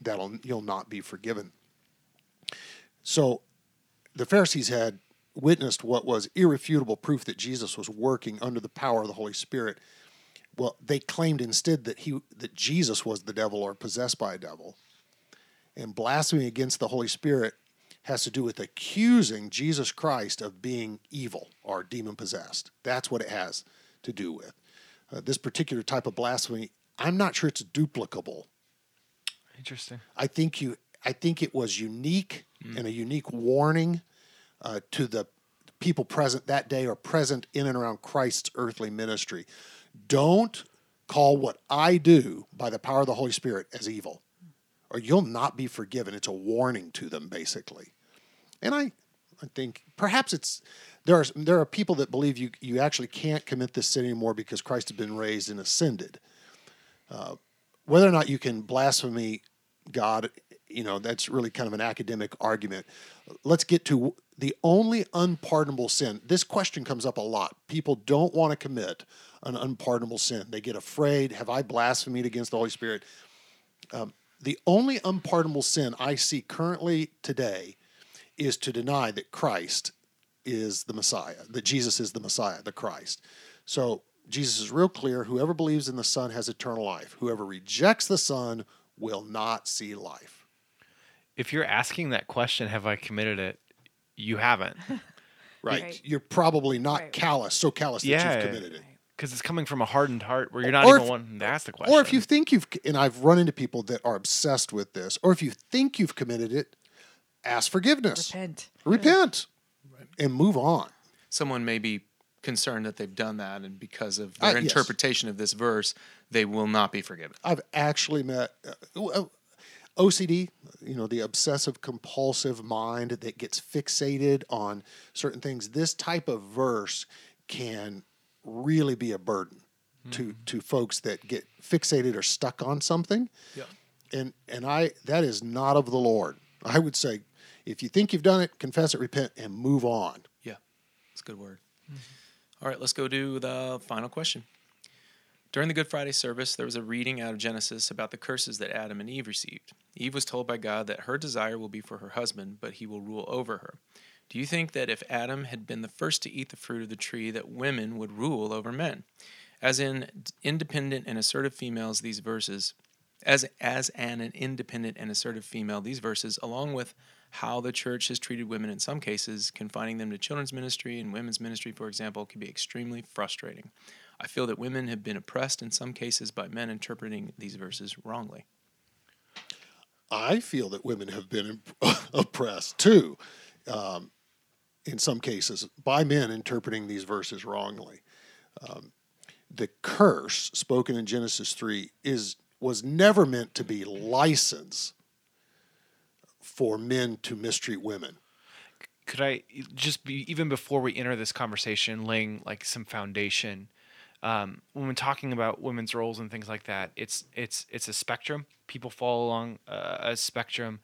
That'll you'll not be forgiven. So the Pharisees had witnessed what was irrefutable proof that Jesus was working under the power of the Holy Spirit. Well, they claimed instead that he that Jesus was the devil or possessed by a devil. And blasphemy against the Holy Spirit has to do with accusing Jesus Christ of being evil or demon possessed. That's what it has to do with. Uh, this particular type of blasphemy, I'm not sure it's duplicable. Interesting. I think you I think it was unique and a unique warning uh, to the people present that day or present in and around Christ's earthly ministry. Don't call what I do by the power of the Holy Spirit as evil, or you'll not be forgiven. It's a warning to them, basically. And I, I think perhaps it's there are there are people that believe you you actually can't commit this sin anymore because Christ has been raised and ascended. Uh, whether or not you can blaspheme God, you know, that's really kind of an academic argument. Let's get to the only unpardonable sin. This question comes up a lot. People don't want to commit an unpardonable sin. They get afraid. Have I blasphemed against the Holy Spirit? Um, the only unpardonable sin I see currently today is to deny that Christ is the Messiah, that Jesus is the Messiah, the Christ. So Jesus is real clear whoever believes in the Son has eternal life. Whoever rejects the Son will not see life. If you're asking that question, have I committed it? You haven't. [laughs] Right. Right. You're probably not Right. callous, so callous that Yeah. you've committed it. Because it's coming from a hardened heart where you're not Or even if- wanting to ask the question. Or if you think you've, and I've run into people that are obsessed with this, or if you think you've committed it, ask forgiveness, Repent. repent, and move on. Someone may be concerned that they've done that, and because of Uh, their yes. interpretation of this verse, they will not be forgiven. I've actually met uh, uh, OCD, you know, the obsessive compulsive mind that gets fixated on certain things. This type of verse can really be a burden to to folks that get fixated or stuck on something. Yeah. And and I that is not of the Lord. I would say if you think you've done it, confess it, repent, and move on. Yeah, it's a good word. All right, let's go to the final question. During the Good Friday service, there was a reading out of Genesis about the curses that Adam and Eve received. Eve was told by God that her desire will be for her husband, but he will rule over her. Do you think that if Adam had been the first to eat the fruit of the tree, that women would rule over men? As in independent and assertive females, these verses, as as an, an independent and assertive female, these verses, along with how the church has treated women in some cases, confining them to children's ministry and women's ministry, for example, can be extremely frustrating. I feel that women have been oppressed in some cases by men interpreting these verses wrongly. I feel that women have been [laughs] oppressed too, um, in some cases, by men interpreting these verses wrongly. Um, the curse spoken in Genesis three is was never meant to be license for men to mistreat women. could I just be even before we enter this conversation, laying like some foundation? um, when we're talking about women's roles and things like that, it's it's it's a spectrum. People fall along uh, a spectrum,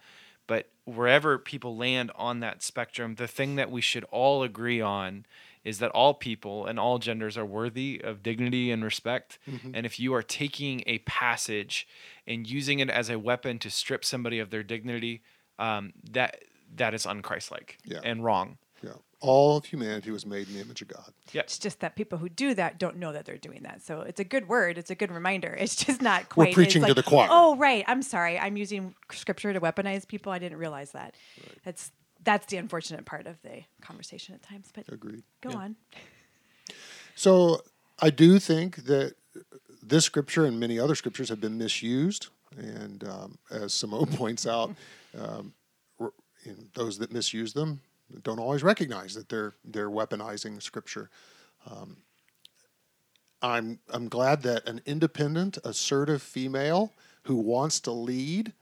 but wherever people land on that spectrum, the thing that we should all agree on is that all people and all genders are worthy of dignity and respect. And if you are taking a passage and using it as a weapon to strip somebody of their dignity, um, that that is unchristlike Yeah. and wrong. Yeah. All of humanity was made in the image of God. Yeah. It's just that people who do that don't know that they're doing that. So it's a good word. It's a good reminder. [laughs] It's just not quite. We're quite. it's preaching to the choir. Oh, right. I'm sorry. I'm using scripture to weaponize people. I didn't realize that. That's that's the unfortunate part of the conversation at times. But Agreed. go on. So I do think that this scripture and many other scriptures have been misused. And um, as Simone [laughs] points out, um, those that misuse them don't always recognize that they're they're weaponizing scripture. Um, I'm I'm glad that an independent, assertive female who wants to lead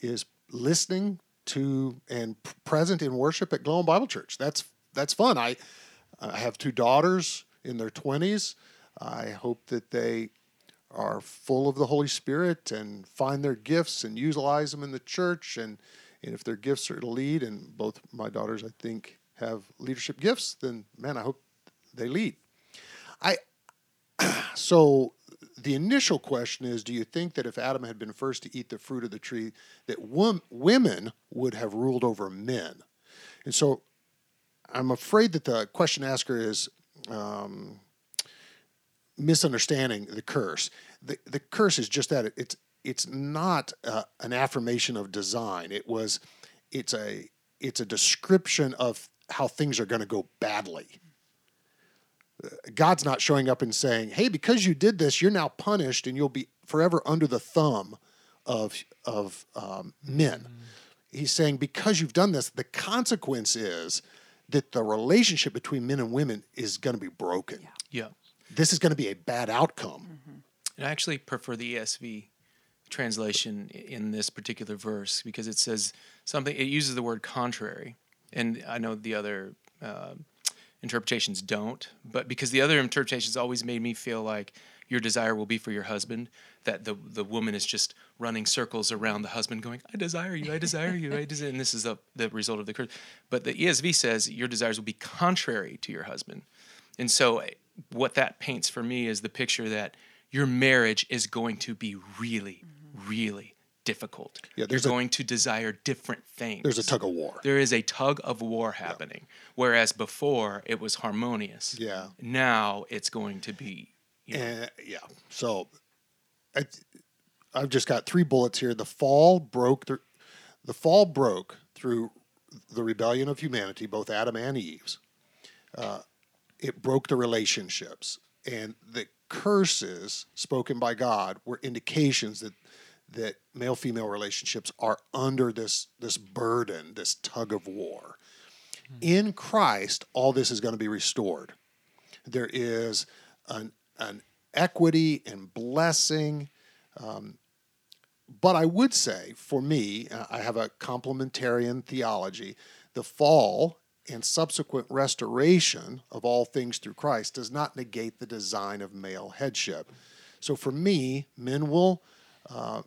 is listening to and present in worship at Glowing Bible Church. That's that's fun. I I have two daughters in their 20s. I hope that they are full of the Holy Spirit and find their gifts and utilize them in the church. And, and if their gifts are to lead, and both my daughters, I think, have leadership gifts, then man, I hope they lead. I [clears throat] so the initial question is do you think that if Adam had been first to eat the fruit of the tree that wom- women would have ruled over men? And so I'm afraid that the question asker is um, misunderstanding the curse. The, the curse is just that it's it's not uh, an affirmation of design. It was it's a it's a description of how things are going to go badly. God's not showing up and saying, "Hey, because you did this, you're now punished, and you'll be forever under the thumb of of um, men." He's saying, "Because you've done this, the consequence is that the relationship between men and women is going to be broken. Yeah. This is going to be a bad outcome." And I actually prefer the ESV translation in this particular verse because it says something, it uses the word contrary. And I know the other uh, interpretations don't, but because the other interpretations always made me feel like your desire will be for your husband, that the, the woman is just running circles around the husband going, I desire you, I desire you, I desire, and this is the, the result of the curse. But the ESV says your desires will be contrary to your husband. And so, eh, what that paints for me is the picture that your marriage is going to be really, really difficult. Yeah, You're there's a- going to desire different things. There's a tug of war. There is a tug of war happening. Whereas before it was harmonious. Yeah. Now it's going to be. You know, And yeah, so I, I've just got three bullets here. The fall broke. The, the fall broke through the rebellion of humanity, both Adam and Eve's. Uh, it broke the relationships, and the curses spoken by God were indications that that male female relationships are under this this burden, this tug of war. In Christ, all this is going to be restored. There is an, an equity and blessing. Um, but I would say, for me, uh, I have a complementarian theology. The fall and subsequent restoration of all things through Christ does not negate the design of male headship. So for me, men will uh,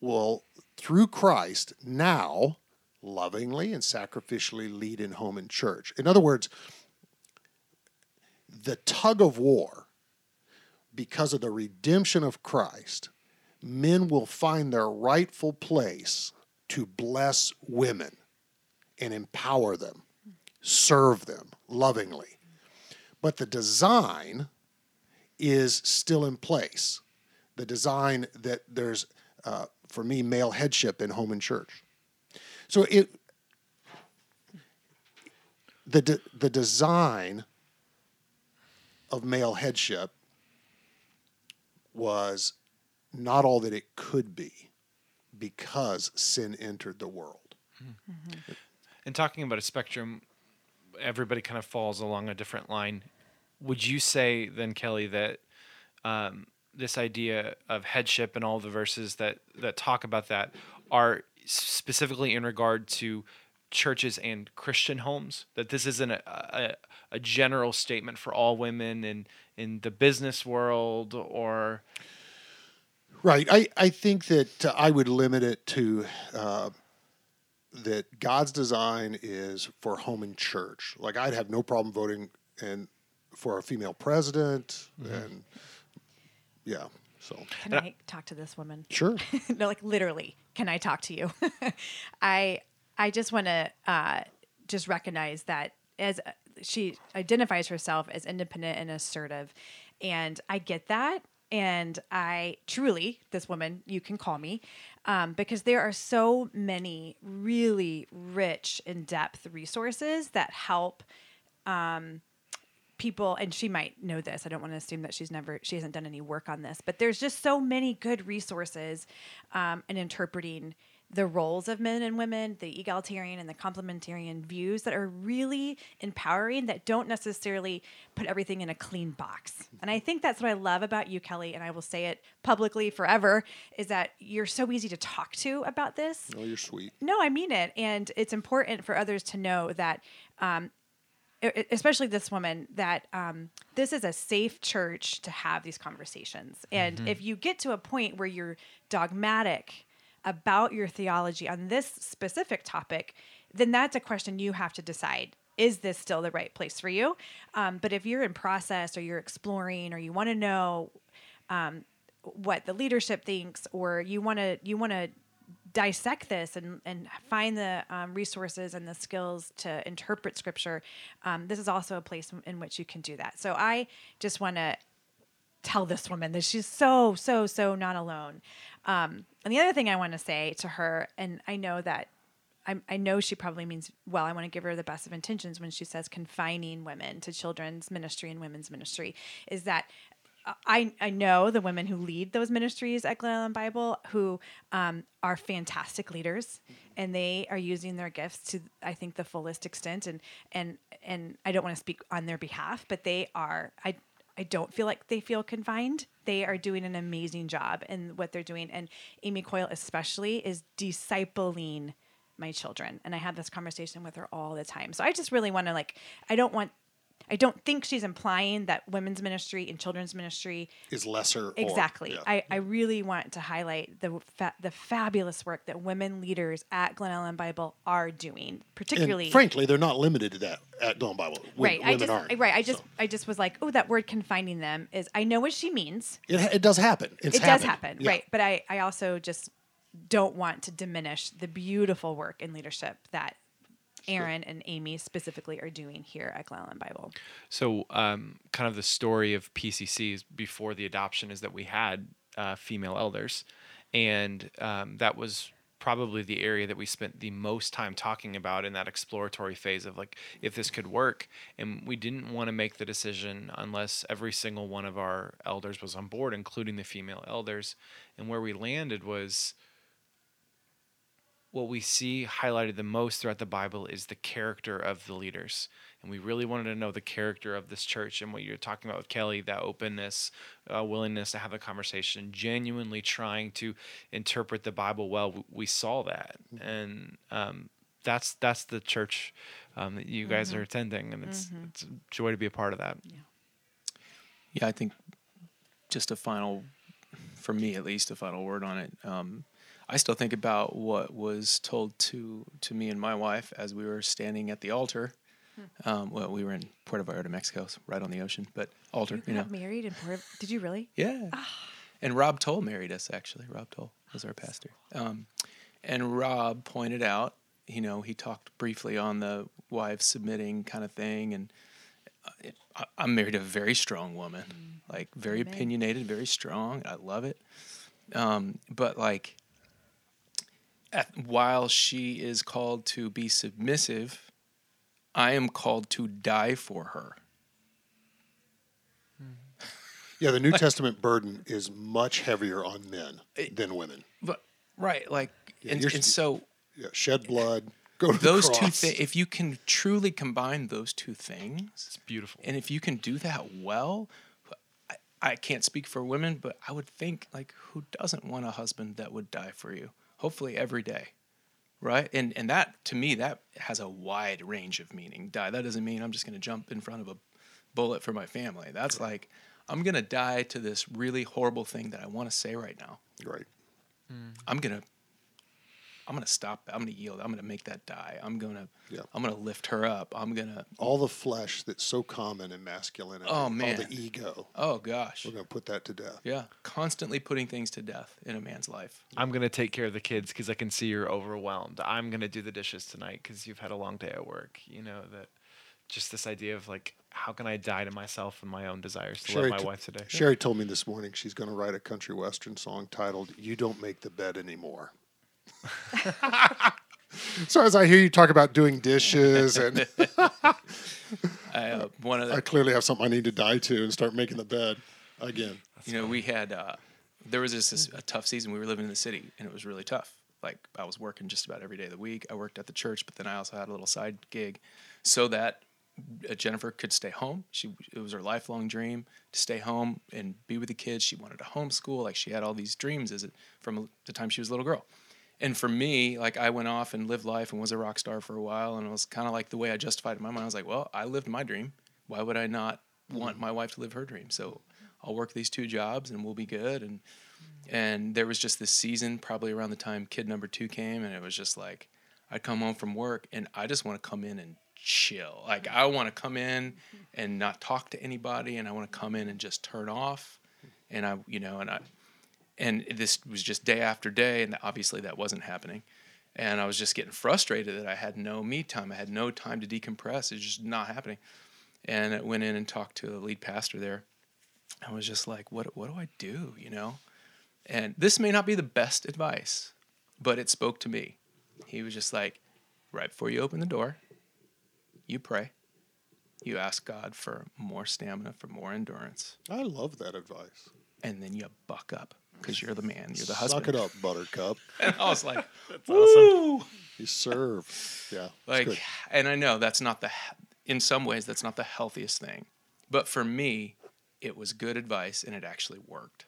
will through Christ now lovingly and sacrificially lead in home and church. In other words, the tug of war because of the redemption of Christ, men will find their rightful place to bless women and empower them, serve them lovingly. But the design is still in place. The design that there's, uh, for me, male headship in home and church. So it, the de- the design of male headship was not all that it could be because sin entered the world. And talking about a spectrum, everybody kind of falls along a different line. Would you say then, Kelly, that um, this idea of headship and all the verses that that talk about that are specifically in regard to churches and Christian homes? That this isn't a, a, a general statement for all women and in the business world or Right. I, I think that uh, I would limit it to uh, that God's design is for home and church. Like I'd have no problem voting and for a female president and yeah. So Can I talk to this woman? sure. [laughs] no, like literally, can I talk to you? [laughs] I I just want to uh, just recognize that as uh, she identifies herself as independent and assertive, and I get that. And I truly, this woman, you can call me, um, because there are so many really rich, in depth resources that help people and she might know this i don't want to assume that she's never she hasn't done any work on this but there's just so many good resources um, in interpreting the roles of men and women the egalitarian and the complementarian views that are really empowering that don't necessarily put everything in a clean box and i think that's what i love about you kelly and i will say it publicly forever is that you're so easy to talk to about this Oh, you're sweet. no, I mean it, and it's important for others to know that, um, especially this woman, that um, this is a safe church to have these conversations. And if you get to a point where you're dogmatic about your theology on this specific topic, then that's a question you have to decide. Is this still the right place for you? Um, but if you're in process or you're exploring or you want to know what the leadership thinks or you want to you want to dissect this and, and find the um, resources and the skills to interpret scripture um, this is also a place in which you can do that so i just want to tell this woman that she's so so so not alone um, and the other thing i want to say to her and i know that I, I know she probably means well. I want to give her the best of intentions when she says confining women to children's ministry and women's ministry. Is that I, I know the women who lead those ministries at Glen Ellyn Bible who um, are fantastic leaders and they are using their gifts to I think the fullest extent and and and I don't want to speak on their behalf but they are I I don't feel like they feel confined. They are doing an amazing job in what they're doing and Amy Coyle especially is discipling my children and I have this conversation with her all the time. So I just really want to like I don't want I don't think she's implying that women's ministry and children's ministry Is lesser. or- exactly. yeah. I, I really want to highlight the fa- the fabulous work that women leaders at Glen Ellyn Bible are doing, particularly and frankly, they're not limited to that at Dome Bible. Right. I just aren't. right. I just So, I just was like, oh, that word confining them is. I know what she means. it, it does happen. It's it does happen, Yeah. right? But I I also just don't want to diminish the beautiful work in leadership that. Aaron and Amy specifically are doing here at Glen Ellyn Bible. So, um, kind of the story of PCCs before the adoption is that we had uh, female elders, and um, that was probably the area that we spent the most time talking about in that exploratory phase of like if this could work. And we didn't want to make the decision unless every single one of our elders was on board, including the female elders. And where we landed was what we see highlighted the most throughout the Bible is the character of the leaders. And we really wanted to know the character of this church and what you're talking about with Kelly, that openness, uh, willingness to have a conversation, genuinely trying to interpret the Bible well. We, we saw that. And um, that's that's the church um, that you guys are attending. And it's, it's a joy to be a part of that. Yeah, I think just a final, for me at least, a final word on it. Um, I still think about what was told to to me and my wife as we were standing at the altar. Um, well, we were in Puerto Vallarta, Mexico, so right on the ocean, but altar, You you know. got married in Puerto. Did you really? Yeah. And Rob Toll married us, actually. Rob Toll was our pastor. Um, and Rob pointed out, you know, he talked briefly on the wives submitting kind of thing. And uh, I- I'm married to a very strong woman, like very Amen. opinionated, very strong. I love it. Um, but like, at, while she is called to be submissive, I am called to die for her. Hmm. Yeah, the New Testament burden is much heavier on men than women. But right, like, Yeah, and, and so Yeah, shed blood, go to those the two cross. things if you can truly combine those two things It's beautiful. and if you can do that well I, I can't speak for women but i would think like who doesn't want a husband that would die for you hopefully every day right and and that to me that has a wide range of meaning die that doesn't mean i'm just going to jump in front of a bullet for my family. That's like I'm gonna die to this really horrible thing that I want to say right now. Right. Hmm. I'm gonna I'm gonna stop. I'm gonna yield. I'm gonna make that die. I'm gonna Yeah. I'm gonna lift her up. I'm gonna All the flesh that's so common in masculinity. Oh, man. All man. the ego. oh gosh. We're going to put that to death. Yeah, constantly putting things to death in a man's life. I'm gonna take care of the kids because I can see you're overwhelmed. I'm gonna do the dishes tonight because you've had a long day at work. You know that. Just this idea of like, how can I die to myself and my own desires to Sherry love my t- wife today? Sherry told me this morning she's going to write a country western song titled "You Don't Make the Bed Anymore." So as I hear you talk about doing dishes, and [laughs] I, uh, one of the I clearly have something I need to die to and start making the bed again. you know, we had uh, there was this, this a tough season. We were living in the city, and it was really tough. Like I was working just about every day of the week. I worked at the church, but then I also had a little side gig, so that uh, Jennifer could stay home. She it was her lifelong dream to stay home and be with the kids. She wanted to homeschool. Like she had all these dreams as it from the time she was a little girl. And for me, like I went off and lived life and was a rock star for a while, and it was kind of like the way I justified in my mind. I was like, well, I lived my dream. Why would I not want mm. my wife to live her dream? So I'll work these two jobs and we'll be good. And and there was just this season, probably around the time kid number two came, and it was just like I'd come home from work and I just want to come in and chill. Like I mm-hmm. want to come in mm-hmm. and not talk to anybody, and I want to come in and just turn off. And I, you know, and I, and this was just day after day, and obviously that wasn't happening. And I was just getting frustrated that I had no me time. I had no time to decompress. It's just not happening. And I went in and talked to the lead pastor there. I was just like, what, what do I do? You know? And this may not be the best advice, but it spoke to me. He was just like, right before you open the door, you pray. You ask God for more stamina, for more endurance, I love that advice. and then you buck up because you're the man, you're the husband. Suck it up, Buttercup. [laughs] And I was like, [laughs] That's awesome. You serve. Yeah. like good. and i know that's not the in some ways that's not the healthiest thing but for me it was good advice and it actually worked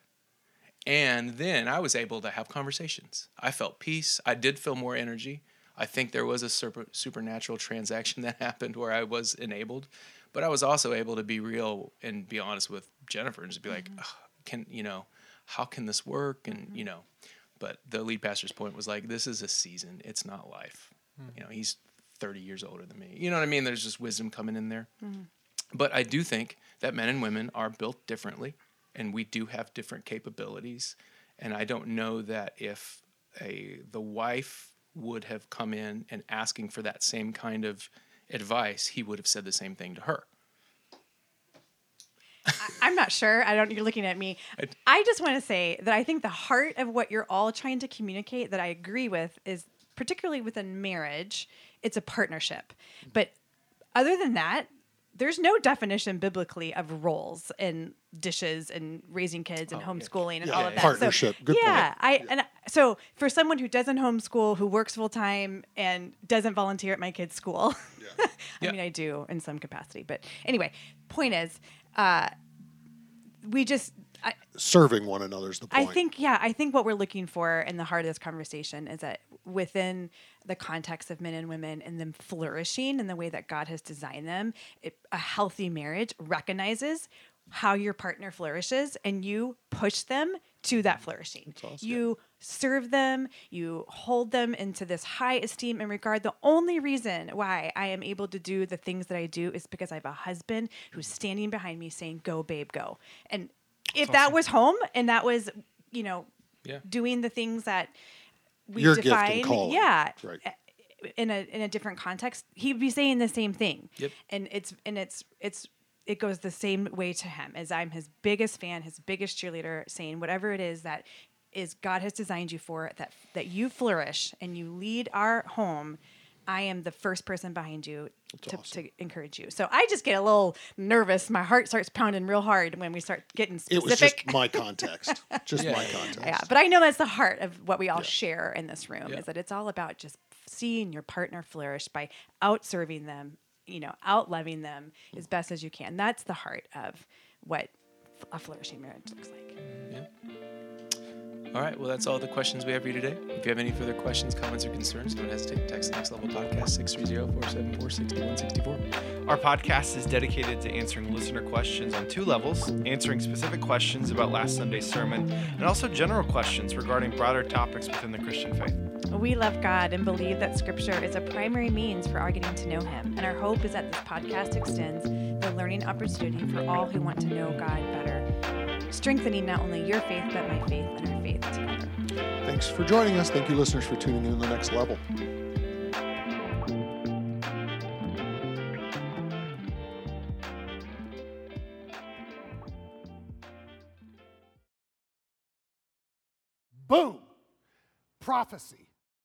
and then i was able to have conversations i felt peace i did feel more energy i think there was a super, supernatural transaction [laughs] that happened where i was enabled but i was also able to be real and be honest with jennifer and just be like mm-hmm. "Ugh, can you know how can this work? And you mm-hmm. know but the lead pastor's point was like this is a season. It's not life. Mm-hmm. You know he's 30 years older than me. You know what i mean? There's just wisdom coming in there. Mm-hmm. But i do think that men and women are built differently and we do have different capabilities. And i don't know that if a the wife would have come in and asking for that same kind of advice he would have said the same thing to her I'm not sure. I don't. You're looking at me. I just want to say that I think the heart of what you're all trying to communicate that I agree with is particularly within marriage, it's a partnership. But other than that, there's no definition biblically of roles in dishes and raising kids and oh, homeschooling and Yeah, all yeah, of that. Partnership. So, Good point. yeah, and I- so for someone who doesn't homeschool, who works full time and doesn't volunteer at my kid's school, [laughs] I Yeah. mean I do in some capacity, but anyway, point is, uh, we just I, Serving one another is the point. I think, yeah, I think what we're looking for in the heart of this conversation is that within the context of men and women and them flourishing in the way that God has designed them, it, a healthy marriage recognizes how your partner flourishes and you push them to that flourishing. You serve them, you hold them into this high esteem and regard. The only reason why I am able to do the things that I do is because I have a husband who's standing behind me saying, Go, babe, go. And if that was home and that was, you know, Yeah. doing the things that we Your gift and define, calling. yeah, Right. Eh, in a in a different context, he'd be saying the same thing. Yep. And it's and it's it's it goes the same way to him as I'm his biggest fan, his biggest cheerleader, saying whatever it is that is God has designed you for that that you flourish and you lead our home. I am the first person behind you to, awesome. to encourage you. So I just get a little nervous. My heart starts pounding real hard when we start getting specific. it was just my context. [laughs] Just Yeah, my yeah, yeah. context. Yeah, but I know that's the heart of what we all Yeah. share in this room Yeah. is that it's all about just seeing your partner flourish by out serving them, you know, out loving them as best as you can. That's the heart of what a flourishing marriage looks like. Yeah. All right. Well, that's all the questions we have for you today. If you have any further questions, comments, or concerns, don't hesitate to text Next Level Podcast 630-474-6164. Our podcast is dedicated to answering listener questions on two levels, answering specific questions about last Sunday's sermon, and also general questions regarding broader topics within the Christian faith. We love God and believe that Scripture is a primary means for our getting to know Him. And our hope is that this podcast extends the learning opportunity for all who want to know God better, strengthening not only your faith, but my faith and our faith together. Thanks for joining us. Thank you, listeners, for tuning in to the next level. Boom! Prophecy.